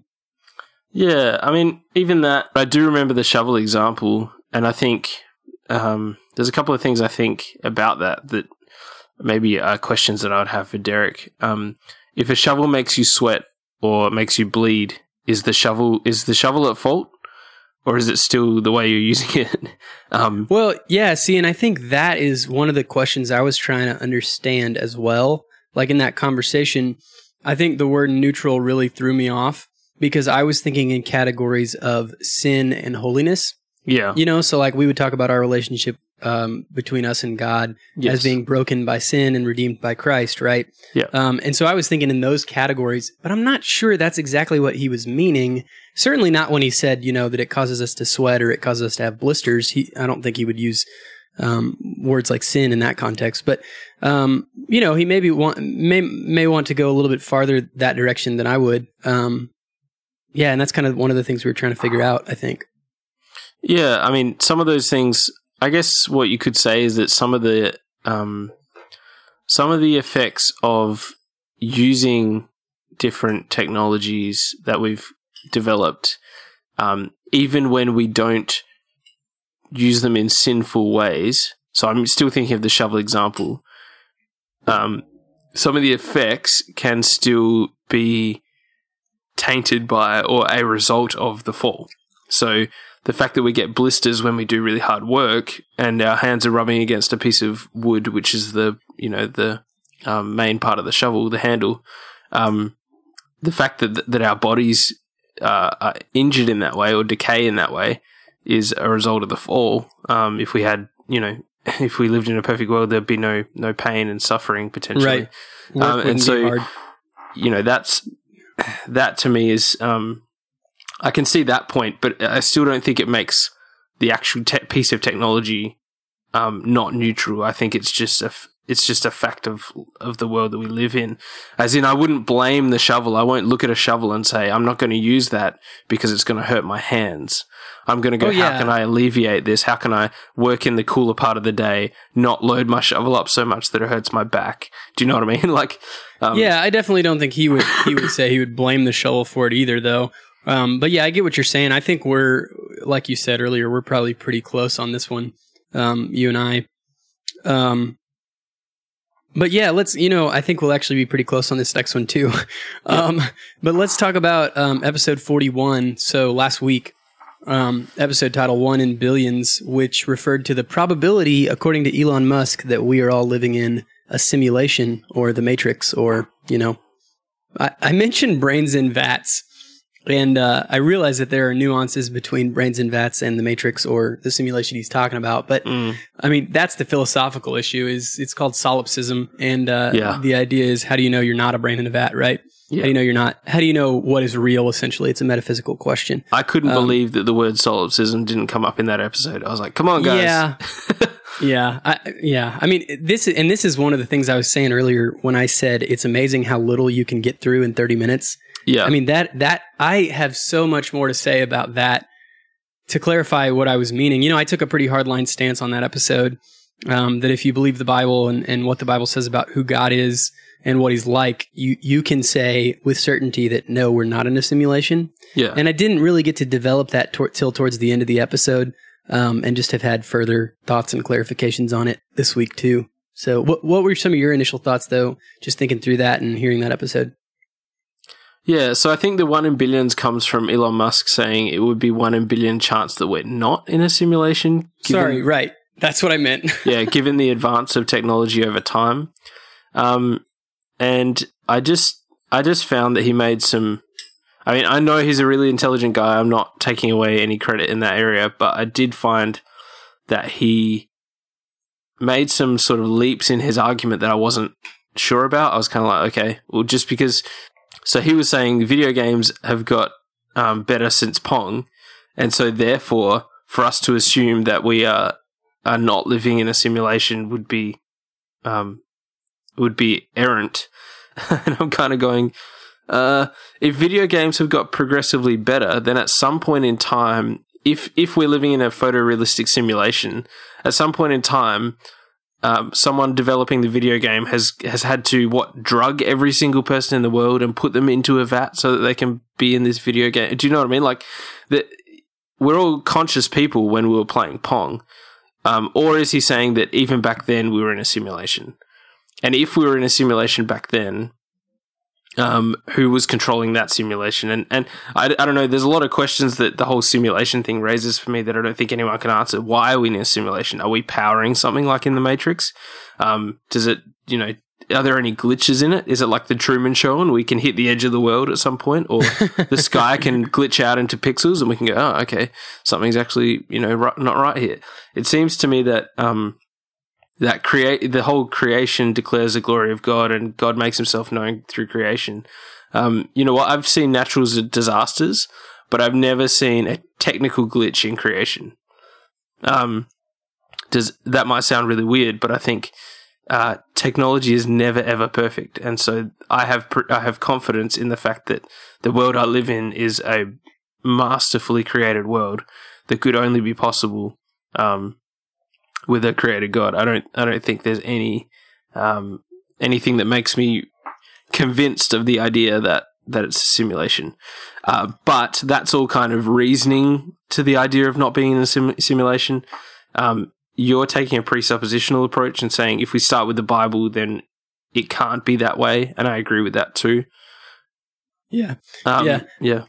yeah, I mean, even that, I do remember the shovel example, and I think um, there's a couple of things I think about that that maybe are questions that I would have for Derek. Um, if a shovel makes you sweat or makes you bleed, is the shovel is the shovel at fault? or is it still the way you're using it? um, well, yeah. See, and I think that is one of the questions I was trying to understand as well. Like in that conversation, I think the word neutral really threw me off because I was thinking in categories of sin and holiness. Yeah. You know, so like we would talk about our relationship um, between us and God yes. as being broken by sin and redeemed by Christ, right? Yeah. Um, and so I was thinking in those categories, but I'm not sure that's exactly what he was meaning. Certainly not when he said, you know, that it causes us to sweat or it causes us to have blisters. He, I don't think he would use um, words like sin in that context. But um, you know, he maybe want may may want to go a little bit farther that direction than I would. Um, yeah, and that's kind of one of the things we were trying to figure out. I think. Yeah, I mean, some of those things. I guess what you could say is that some of the um, some of the effects of using different technologies that we've developed, um, even when we don't use them in sinful ways. So I'm still thinking of the shovel example. Um, some of the effects can still be tainted by or a result of the fall. So the fact that we get blisters when we do really hard work and our hands are rubbing against a piece of wood, which is the you know the um, main part of the shovel, the handle. Um, the fact that that our bodies uh, are injured in that way or decay in that way is a result of the fall. Um, if we had, you know, if we lived in a perfect world, there'd be no no pain and suffering potentially. Right. Um, and so, you know, that's that to me is um, I can see that point, but I still don't think it makes the actual te- piece of technology um, not neutral. I think it's just a f- it's just a fact of of the world that we live in. As in, I wouldn't blame the shovel. I won't look at a shovel and say I'm not going to use that because it's going to hurt my hands. I'm going to go. Oh, yeah. How can I alleviate this? How can I work in the cooler part of the day, not load my shovel up so much that it hurts my back? Do you know what I mean? like, um, yeah, I definitely don't think he would. He would say he would blame the shovel for it either, though. Um, but yeah, I get what you're saying. I think we're, like you said earlier, we're probably pretty close on this one. Um, you and I. Um, but yeah, let's, you know, I think we'll actually be pretty close on this next one too. um, but let's talk about, um, episode 41. So last week, um, episode title one in billions, which referred to the probability, according to Elon Musk, that we are all living in a simulation or the matrix or, you know, I, I mentioned brains in vats And uh, I realize that there are nuances between brains and vats and the matrix or the simulation he's talking about. But Mm. I mean, that's the philosophical issue. Is it's called solipsism, and uh, Yeah. the idea is how do you know you're not a brain in a vat, right? How do you know you're not? How do you know what is real? Essentially, it's a metaphysical question. I couldn't Um, believe that the word solipsism didn't come up in that episode. I was like, come on, guys. Yeah. yeah. I, yeah. I mean, this, and this is one of the things I was saying earlier when I said it's amazing how little you can get through in 30 minutes. Yeah. I mean, that, that, I have so much more to say about that to clarify what I was meaning. You know, I took a pretty hardline stance on that episode. Um, that if you believe the Bible and, and what the Bible says about who God is and what he's like, you, you can say with certainty that no, we're not in a simulation. yeah. And I didn't really get to develop that tor- till towards the end of the episode, um, and just have had further thoughts and clarifications on it this week too. So, what what were some of your initial thoughts though? Just thinking through that and hearing that episode. Yeah, so I think the one in billions comes from Elon Musk saying it would be one in billion chance that we're not in a simulation. given- Sorry, right? That's what I meant. yeah, given the advance of technology over time. Um, and I just, I just found that he made some. I mean, I know he's a really intelligent guy. I'm not taking away any credit in that area, but I did find that he made some sort of leaps in his argument that I wasn't sure about. I was kind of like, okay, well, just because. So he was saying video games have got um, better since Pong, and so therefore, for us to assume that we are are not living in a simulation would be um would be errant. and I'm kind of going, uh, if video games have got progressively better, then at some point in time, if if we're living in a photorealistic simulation, at some point in time, um, someone developing the video game has has had to what drug every single person in the world and put them into a vat so that they can be in this video game. Do you know what I mean? Like that, we're all conscious people when we were playing Pong. Um, or is he saying that even back then we were in a simulation? And if we were in a simulation back then, um, who was controlling that simulation? And and I, I don't know. There's a lot of questions that the whole simulation thing raises for me that I don't think anyone can answer. Why are we in a simulation? Are we powering something like in the Matrix? Um, does it you know? Are there any glitches in it? Is it like the Truman Show and we can hit the edge of the world at some point, or the sky can glitch out into pixels and we can go, oh, okay, something's actually you know right, not right here. It seems to me that um, that create the whole creation declares the glory of God, and God makes Himself known through creation. Um, you know what? I've seen natural disasters, but I've never seen a technical glitch in creation. Um, does that might sound really weird, but I think uh, technology is never ever perfect, and so I have pr- I have confidence in the fact that the world I live in is a masterfully created world that could only be possible um, with a created God. I don't I don't think there's any um, anything that makes me convinced of the idea that that it's a simulation. Uh, but that's all kind of reasoning to the idea of not being in a sim- simulation. Um, you're taking a presuppositional approach and saying if we start with the Bible, then it can't be that way, and I agree with that too. Yeah. Um, Yeah. yeah,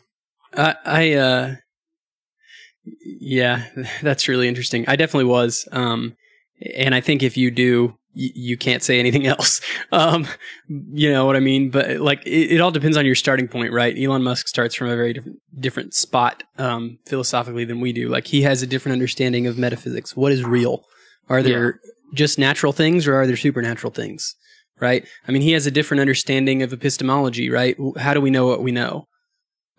I, I uh, yeah, that's really interesting. I definitely was. Um, and I think if you do, y- you can't say anything else. Um, you know what I mean? But like, it, it all depends on your starting point, right? Elon Musk starts from a very different, different spot, um, philosophically than we do. Like, he has a different understanding of metaphysics. What is real? Are there just natural things or are there supernatural things? Right? I mean, he has a different understanding of epistemology, right? How do we know what we know?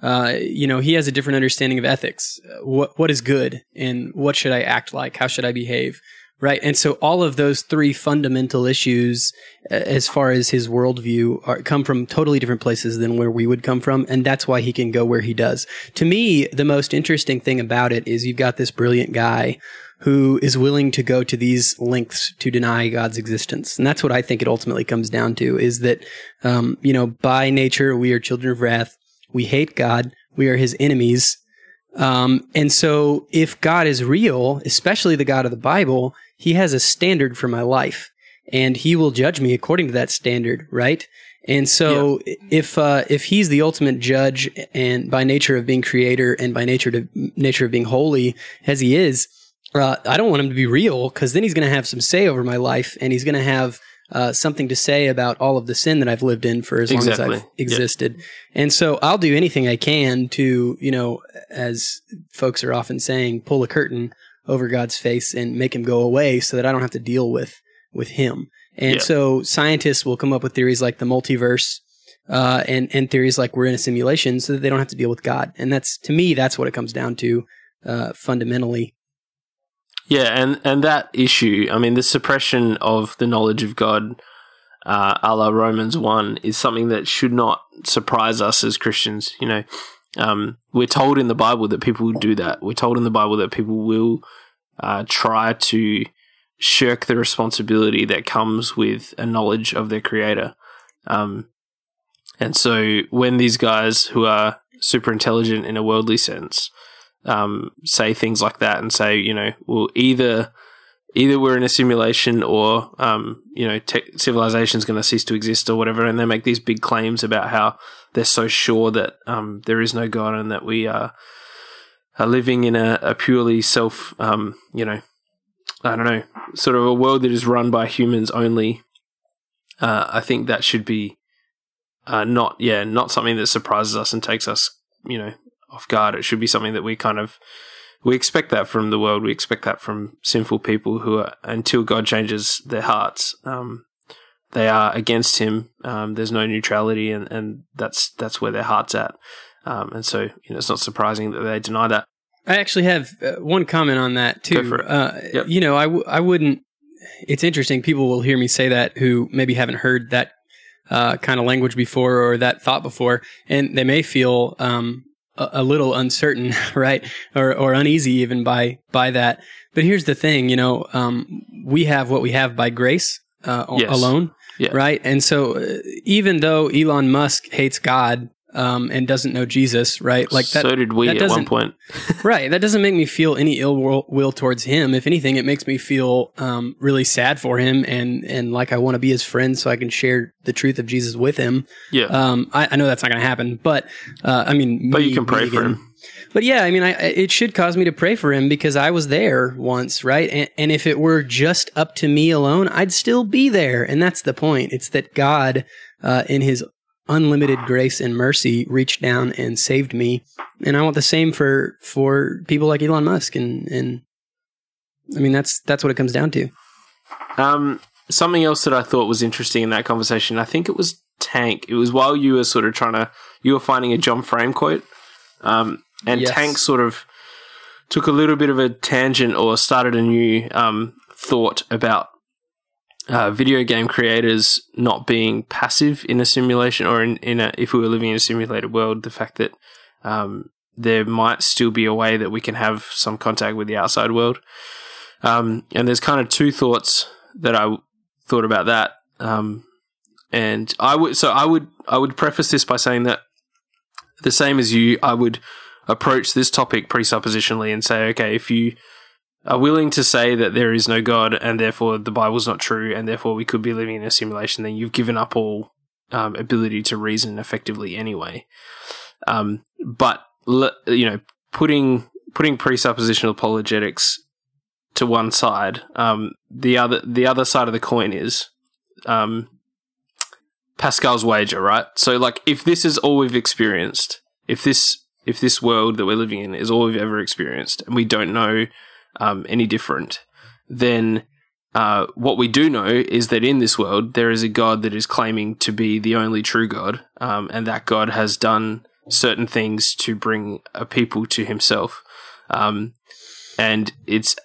Uh, you know, he has a different understanding of ethics. Uh, What what is good and what should I act like? How should I behave? Right. And so all of those three fundamental issues, uh, as far as his worldview, are, come from totally different places than where we would come from. And that's why he can go where he does. To me, the most interesting thing about it is you've got this brilliant guy who is willing to go to these lengths to deny God's existence. And that's what I think it ultimately comes down to is that, um, you know, by nature, we are children of wrath. We hate God. We are his enemies. Um, and so if God is real, especially the God of the Bible, he has a standard for my life and he will judge me according to that standard, right? And so if, uh, if he's the ultimate judge and by nature of being creator and by nature to nature of being holy as he is, uh, I don't want him to be real because then he's going to have some say over my life and he's going to have uh, something to say about all of the sin that I've lived in for as long as I've existed. And so I'll do anything I can to, you know, as folks are often saying, pull a curtain over God's face and make him go away so that I don't have to deal with with him. And Yeah. so scientists will come up with theories like the multiverse uh, and and theories like we're in a simulation so that they don't have to deal with God. And that's to me that's what it comes down to uh, fundamentally. Yeah, and and that issue, I mean, the suppression of the knowledge of God, uh, a la Romans one, is something that should not surprise us as Christians. You know, um, we're told in the Bible that people will do that. We're told in the Bible that people will uh, try to shirk the responsibility that comes with a knowledge of their Creator. Um, and so, when these guys who are super intelligent in a worldly sense um, say things like that and say, you know, well, either either we're in a simulation or um, you know, te- is going to cease to exist or whatever, and they make these big claims about how they're so sure that um, there is no God and that we are are living in a, a purely self, um, you know, I don't know, sort of a world that is run by humans only. Uh, I think that should be uh, not, yeah, not something that surprises us and takes us, you know, off guard. It should be something that we kind of we expect that from the world. We expect that from sinful people who are until God changes their hearts, um, they are against Him. Um, there's no neutrality, and, and that's that's where their heart's at. Um, and so, you know, it's not surprising that they deny that. I actually have uh, one comment on that too. Go for it. Uh, Yep. You know, I, w- I wouldn't. It's interesting. People will hear me say that who maybe haven't heard that uh, kind of language before or that thought before, and they may feel um, a, a little uncertain, right, or or uneasy even by by that. But here's the thing, you know, um, we have what we have by grace uh, Yes. alone, Yeah. right? And so, uh, even though Elon Musk hates God um, and doesn't know Jesus, right, like that, so did we at one point. right that doesn't make me feel any ill will, will towards him. If anything it makes me feel um, really sad for him and and like i want to be his friend so i can share the truth of jesus with him. Yeah, um, I, I know that's not going to happen but uh, i mean but me- you can pray for him. but yeah i mean I, I- it should cause me to pray for him because i was there once right? And, and if it were just up to me alone i'd still be there. And that's the point. It's that god uh, in his unlimited grace and mercy reached down and saved me and I want the same for for people like Elon Musk and and I mean that's that's what it comes down to. Um, something else that I thought was interesting in that conversation, I think it was Tank. It was while you were sort of trying to, you were finding a John Frame quote, um, and Yes. Tank sort of took a little bit of a tangent or started a new um, thought about uh, video game creators not being passive in a simulation or in, in a, if we were living in a simulated world, the fact that um, there might still be a way that we can have some contact with the outside world. Um, and there's kind of two thoughts that I thought about that. Um, and I would, so I would, I would preface this by saying that the same as you, I would approach this topic presuppositionally and say, okay, if you are willing to say that there is no God and therefore the Bible's not true and therefore we could be living in a simulation, then you've given up all um, ability to reason effectively anyway. Um, but you know, putting putting presuppositional apologetics to one side, um, the other the other side of the coin is um, Pascal's wager, right? So, like, if this is all we've experienced, if this if this world that we're living in is all we've ever experienced, and we don't know um, any different, then uh, what we do know is that in this world there is a God that is claiming to be the only true God, um, and that God has done certain things to bring a people to Himself, um, and it's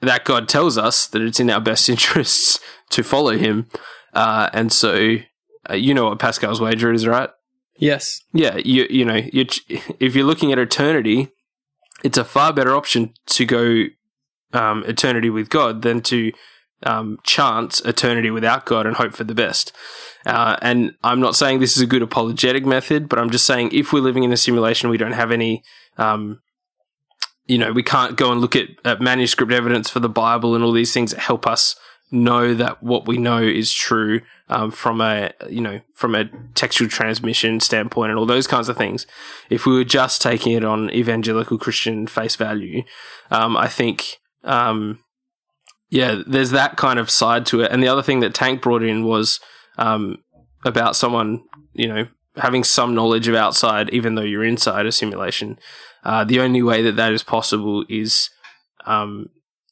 that God tells us that it's in our best interests to follow Him, uh, and so uh, you know what Pascal's wager is, right? Yes. Yeah, you you know, you if you're looking at eternity, it's a far better option to go um, eternity with God than to um, chance eternity without God and hope for the best. Uh, and I'm not saying this is a good apologetic method, but I'm just saying if we're living in a simulation, we don't have any. Um, you know, we can't go and look at, at manuscript evidence for the Bible and all these things that help us know that what we know is true um, from a you know from a textual transmission standpoint and all those kinds of things. If we were just taking it on evangelical Christian face value, um, I think um, yeah, there's that kind of side to it. And the other thing that Tank brought in was um, about someone, you know, having some knowledge of outside, even though you're inside a simulation. Uh, the only way that that is possible is um,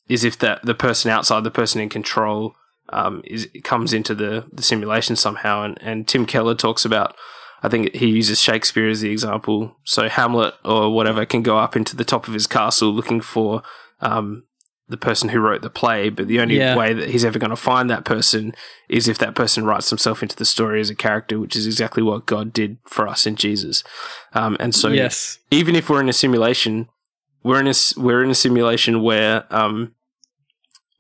is if that the person outside, the person in control, um, is comes into the, the simulation somehow. And, and Tim Keller talks about, I think he uses Shakespeare as the example. So Hamlet or whatever can go up into the top of his castle looking for um, the person who wrote the play, but the only Yeah. way that he's ever going to find that person is if that person writes himself into the story as a character, which is exactly what God did for us in Jesus. Um, and so, yes. even if we're in a simulation, we're in a we're in a simulation where um,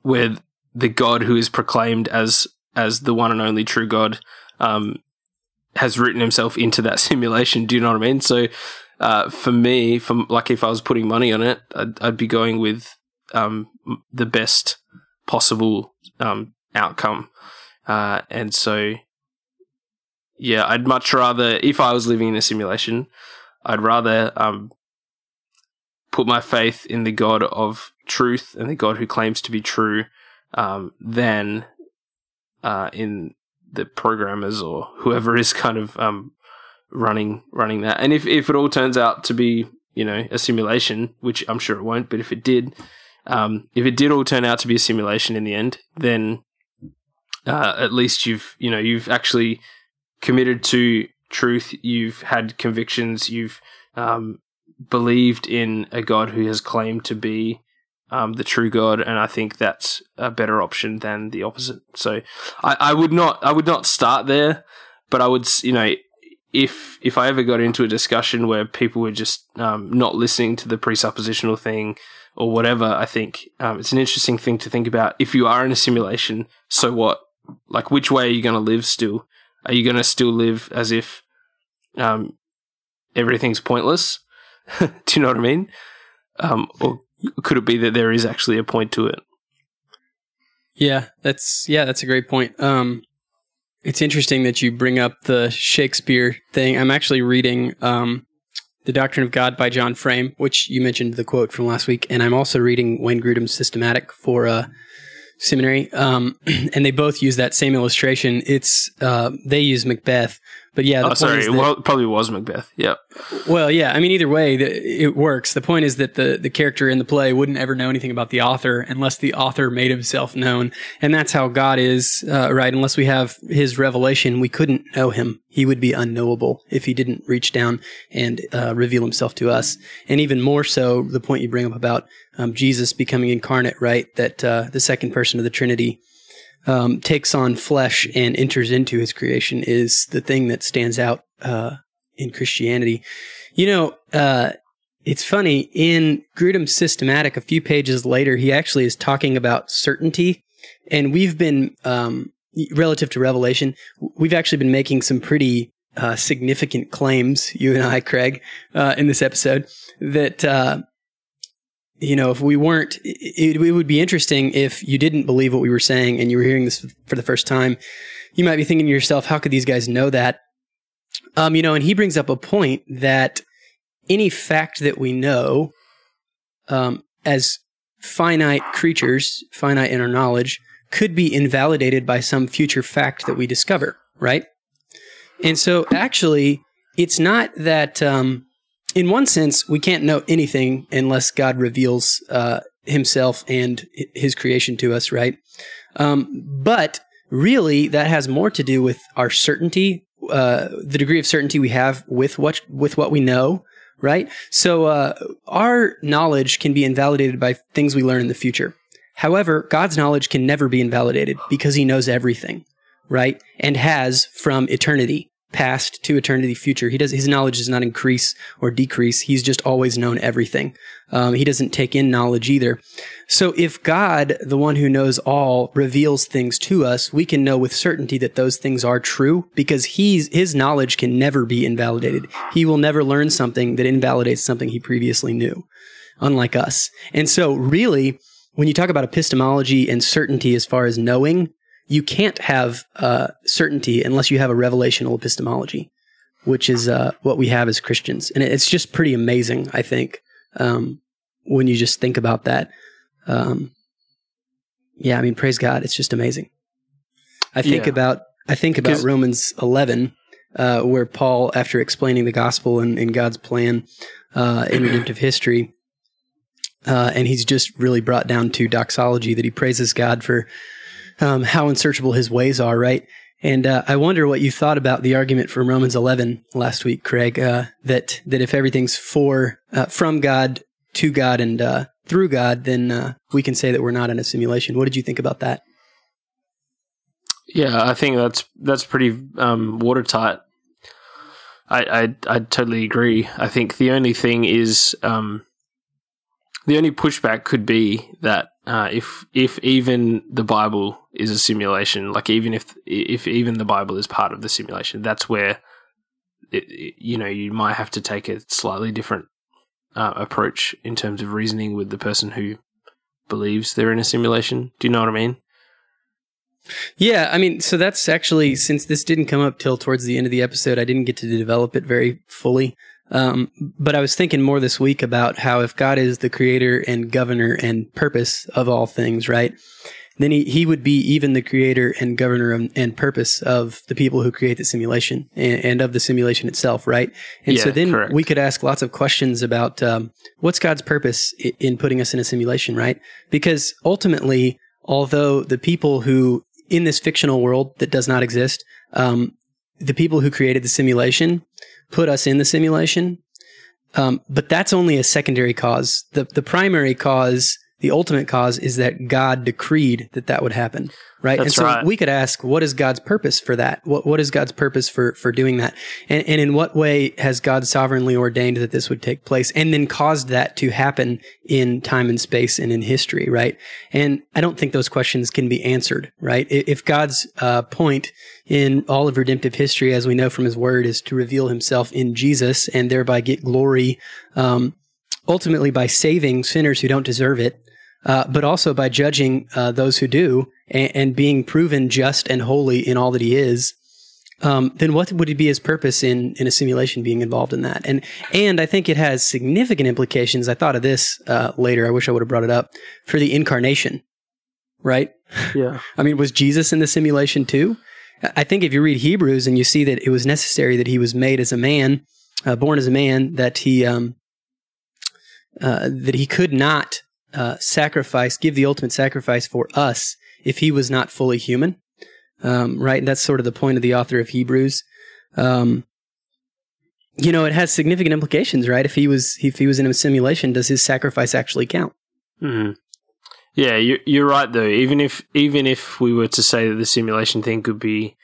where the God who is proclaimed as as the one and only true God um, has written himself into that simulation. Do you know what I mean? So, uh, for me, from like if I was putting money on it, I'd, I'd be going with um, the best possible um, outcome. Uh, and so, yeah, I'd much rather if I was living in a simulation, I'd rather um, put my faith in the God of truth and the God who claims to be true um, than uh, in the programmers or whoever is kind of um, running running that. And if if it all turns out to be you know a simulation, which I'm sure it won't, but if it did, um, if it did all turn out to be a simulation in the end, then uh, at least you've you know you've actually committed to truth. You've had convictions. You've um, believed in a God who has claimed to be um, the true God, and I think that's a better option than the opposite. So I, I would not I would not start there, but I would you know if if I ever got into a discussion where people were just um, not listening to the presuppositional thing or whatever, I think um, it's an interesting thing to think about. If you are in a simulation, so what? Like, which way are you going to live still? Are you going to still live as if um, everything's pointless? Do you know what I mean? Um, or could it be that there is actually a point to it? Yeah, that's yeah, that's a great point. Um, it's interesting that you bring up the Shakespeare thing. I'm actually reading um, the Doctrine of God by John Frame, which you mentioned the quote from last week, and I'm also reading Wayne Grudem's Systematic for uh, seminary. Um, and they both use that same illustration. It's uh, they use Macbeth, but yeah, the Oh, sorry, that- wa- probably was Macbeth. Yep. well, yeah. I mean, either way, the, it works. The point is that the, the character in the play wouldn't ever know anything about the author unless the author made himself known. And that's how God is, uh, right? Unless we have his revelation, we couldn't know him. He would be unknowable if he didn't reach down and uh, reveal himself to us. And even more so, the point you bring up about um, Jesus becoming incarnate, right? That uh, the second person of the Trinity um, takes on flesh and enters into his creation is the thing that stands out uh, in Christianity. You know, uh, it's funny in Grudem's systematic. A few pages later, he actually is talking about certainty, and we've been um, relative to Revelation. We've actually been making some pretty uh, significant claims, you and I, Craig, uh, in this episode that. You know, if we weren't, it, it would be interesting if you didn't believe what we were saying and you were hearing this for the first time. You might be thinking to yourself, how could these guys know that? Um, you know, and he brings up a point that any fact that we know um, as finite creatures, finite in our knowledge, could be invalidated by some future fact that we discover, right? And so, actually, it's not that, um, in one sense, we can't know anything unless God reveals uh, Himself and His creation to us, right? Um, but really, that has more to do with our certainty, uh, the degree of certainty we have with what with what we know, right? So uh, our knowledge can be invalidated by things we learn in the future. However, God's knowledge can never be invalidated because He knows everything, right? And has from eternity past to eternity future. He does his knowledge does not increase or decrease. He's just always known everything. Um, he doesn't take in knowledge either. So if God, the one who knows all, reveals things to us, we can know with certainty that those things are true because he's his knowledge can never be invalidated. He will never learn something that invalidates something he previously knew, unlike us. And so really, when you talk about epistemology and certainty as far as knowing, you can't have uh, certainty unless you have a revelational epistemology, which is uh, what we have as Christians, and it's just pretty amazing. I think um, when you just think about that. Um, yeah, I mean, praise God, it's just amazing. I think Yeah. about I think about Romans eleven, uh, where Paul, after explaining the gospel and, and God's plan uh, in redemptive history, uh, and he's just really brought down to doxology that he praises God for um, how unsearchable His ways are, right? And uh, I wonder what you thought about the argument from Romans 11 last week, Craig. Uh, that that if everything's for uh, from God to God and uh, through God, then uh, we can say that we're not in a simulation. What did you think about that? Yeah, I think that's that's pretty um, watertight. I, I I totally agree. I think the only thing is um, the only pushback could be that uh, if if even the Bible is a simulation, like even if if even the Bible is part of the simulation, that's where it, it- you know you might have to take a slightly different uh, approach in terms of reasoning with the person who believes they're in a simulation. Do you know what I mean? Yeah, I mean, so that's actually since this didn't come up till towards the end of the episode, I didn't get to develop it very fully. Um, but I was thinking more this week about how if God is the creator and governor and purpose of all things, right? Then he, he would be even the creator and governor and, and purpose of the people who create the simulation and, and of the simulation itself, right? And so then correct. we could ask lots of questions about um, what's God's purpose in putting us in a simulation, right? Because ultimately, although the people who in this fictional world that does not exist, um, the people who created the simulation put us in the simulation. Um, but that's only a secondary cause. The the primary cause, the ultimate cause, is that God decreed that that would happen, right? and so right. we could ask, what is God's purpose for that? What what is God's purpose for for doing that? And and in what way has God sovereignly ordained that this would take place, and then caused that to happen in time and space and in history, right? And I don't think those questions can be answered, right? If God's uh, point in all of redemptive history, as we know from His Word, is to reveal Himself in Jesus and thereby get glory, um, ultimately by saving sinners who don't deserve it, uh, but also by judging uh, those who do and, and being proven just and holy in all that He is. Um, then what would be his purpose in in a simulation being involved in that? And and I think it has significant implications. I thought of this uh, later. I wish I would have brought it up for the incarnation, right? Yeah. I mean, was Jesus in the simulation too? I think if you read Hebrews and you see that it was necessary that he was made as a man, uh, born as a man, that he um, uh, that he could not uh, sacrifice, give the ultimate sacrifice for us if he was not fully human. Um, right, and that's sort of the point of the author of Hebrews. Um, you know, it has significant implications, right? If he was if he was in a simulation, does his sacrifice actually count? Mm. Yeah, you're, you're right though. Even if even if we were to say that the simulation thing could be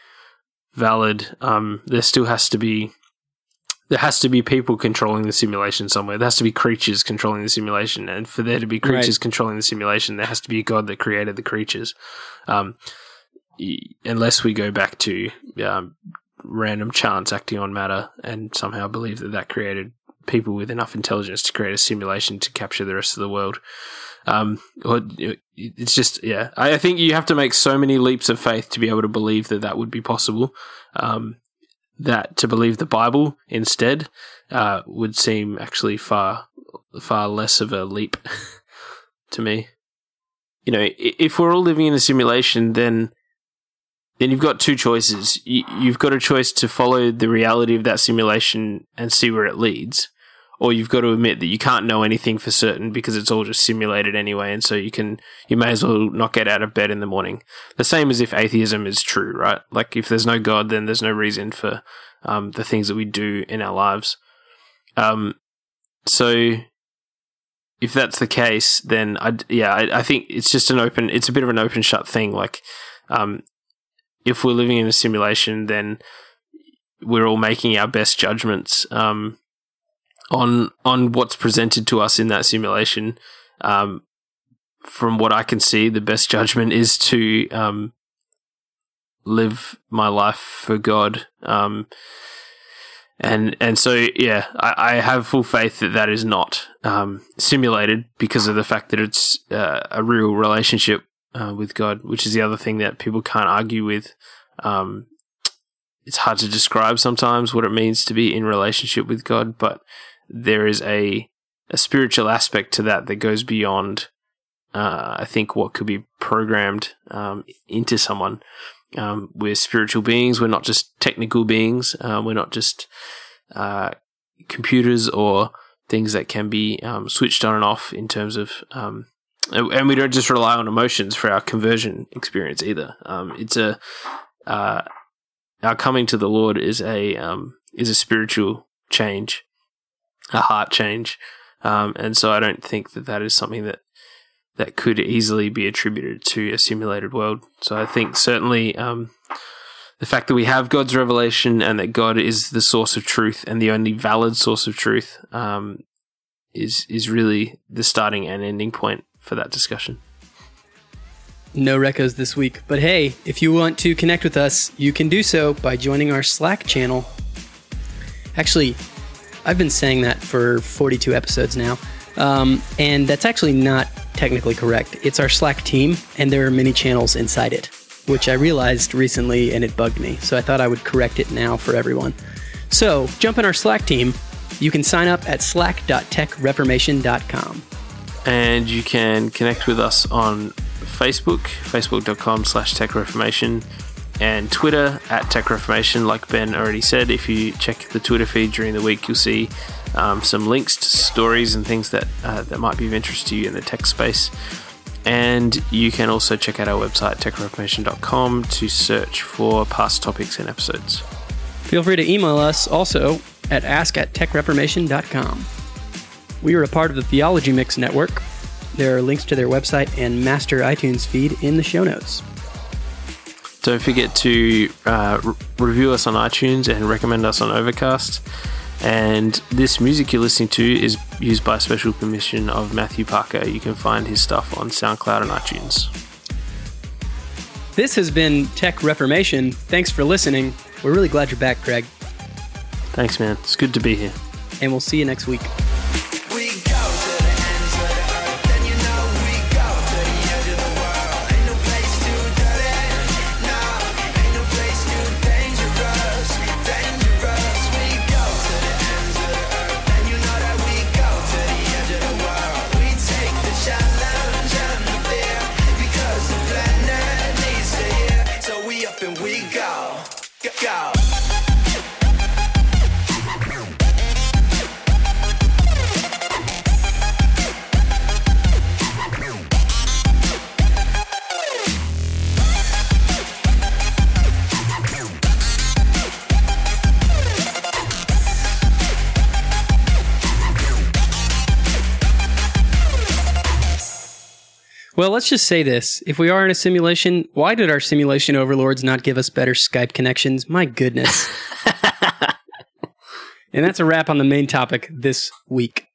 valid, um, there still has to be there has to be people controlling the simulation somewhere. There has to be creatures controlling the simulation, and for there to be creatures controlling the simulation, there has to be a god that created the creatures. Um, unless we go back to um, random chance acting on matter and somehow believe that that created people with enough intelligence to create a simulation to capture the rest of the world. Um, it's just yeah. I I think you have to make so many leaps of faith to be able to believe that that would be possible. Um, that to believe the Bible instead uh, would seem actually far far less of a leap to me. You know, if we're all living in a simulation, then then you've got two choices. You've got a choice to follow the reality of that simulation and see where it leads, or you've got to admit that you can't know anything for certain because it's all just simulated anyway, and so you can you may as well not get out of bed in the morning. The same as if atheism is true, right? Like if there's no God, then there's no reason for um, the things that we do in our lives. Um, so if that's the case, then I yeah I, I think it's just an open. It's a bit of an open shut thing. Like um, if we're living in a simulation, then we're all making our best judgments um, on on what's presented to us in that simulation. Um, from what I can see, the best judgment is to um, live my life for God. Um, and and so yeah, I, I have full faith that that is not um, simulated because of the fact that it's uh, a real relationship uh, with God, which is the other thing that people can't argue with. Um, it's hard to describe sometimes what it means to be in relationship with God, but there is a a spiritual aspect to that that goes beyond uh, I think what could be programmed um, into someone. Um, we're spiritual beings. We're not just technical beings. Uh, we're not just uh, computers or things that can be um, switched on and off in terms of. Um, and we don't just rely on emotions for our conversion experience either. Um, it's a uh, our coming to the Lord is a um, is a spiritual change, a heart change, um, and so I don't think that that is something that that could easily be attributed to a simulated world. So I think certainly um, the fact that we have God's revelation and that God is the source of truth and the only valid source of truth um, is is really the starting and ending point for that discussion. No recos this week, but hey, if you want to connect with us, you can do so by joining our Slack channel. Actually, I've been saying that for 42 episodes now, um, and that's actually not technically correct. It's our Slack team, and there are many channels inside it, which I realized recently and it bugged me. So I thought I would correct it now for everyone. So jump in our Slack team. You can sign up at slack.techreformation.com. And you can connect with us on Facebook, facebook.com slash techreformation, and Twitter at techreformation. Like Ben already said, if you check the Twitter feed during the week, you'll see um, some links to stories and things that uh, that might be of interest to you in the tech space. And you can also check out our website, techreformation.com, to search for past topics and episodes. Feel free to email us also at ask at techreformation.com. We are a part of the Theology Mix Network. There are links to their website and master iTunes feed in the show notes. Don't forget to uh, re- review us on iTunes and recommend us on Overcast. And this music you're listening to is used by special permission of Matthew Parker. You can find his stuff on SoundCloud and iTunes. This has been Tech Reformation. Thanks for listening. We're really glad you're back, Craig. Thanks, man. It's good to be here. And we'll see you next week. Well, let's just say this. If we are in a simulation, why did our simulation overlords not give us better Skype connections? My goodness. and that's a wrap on the main topic this week.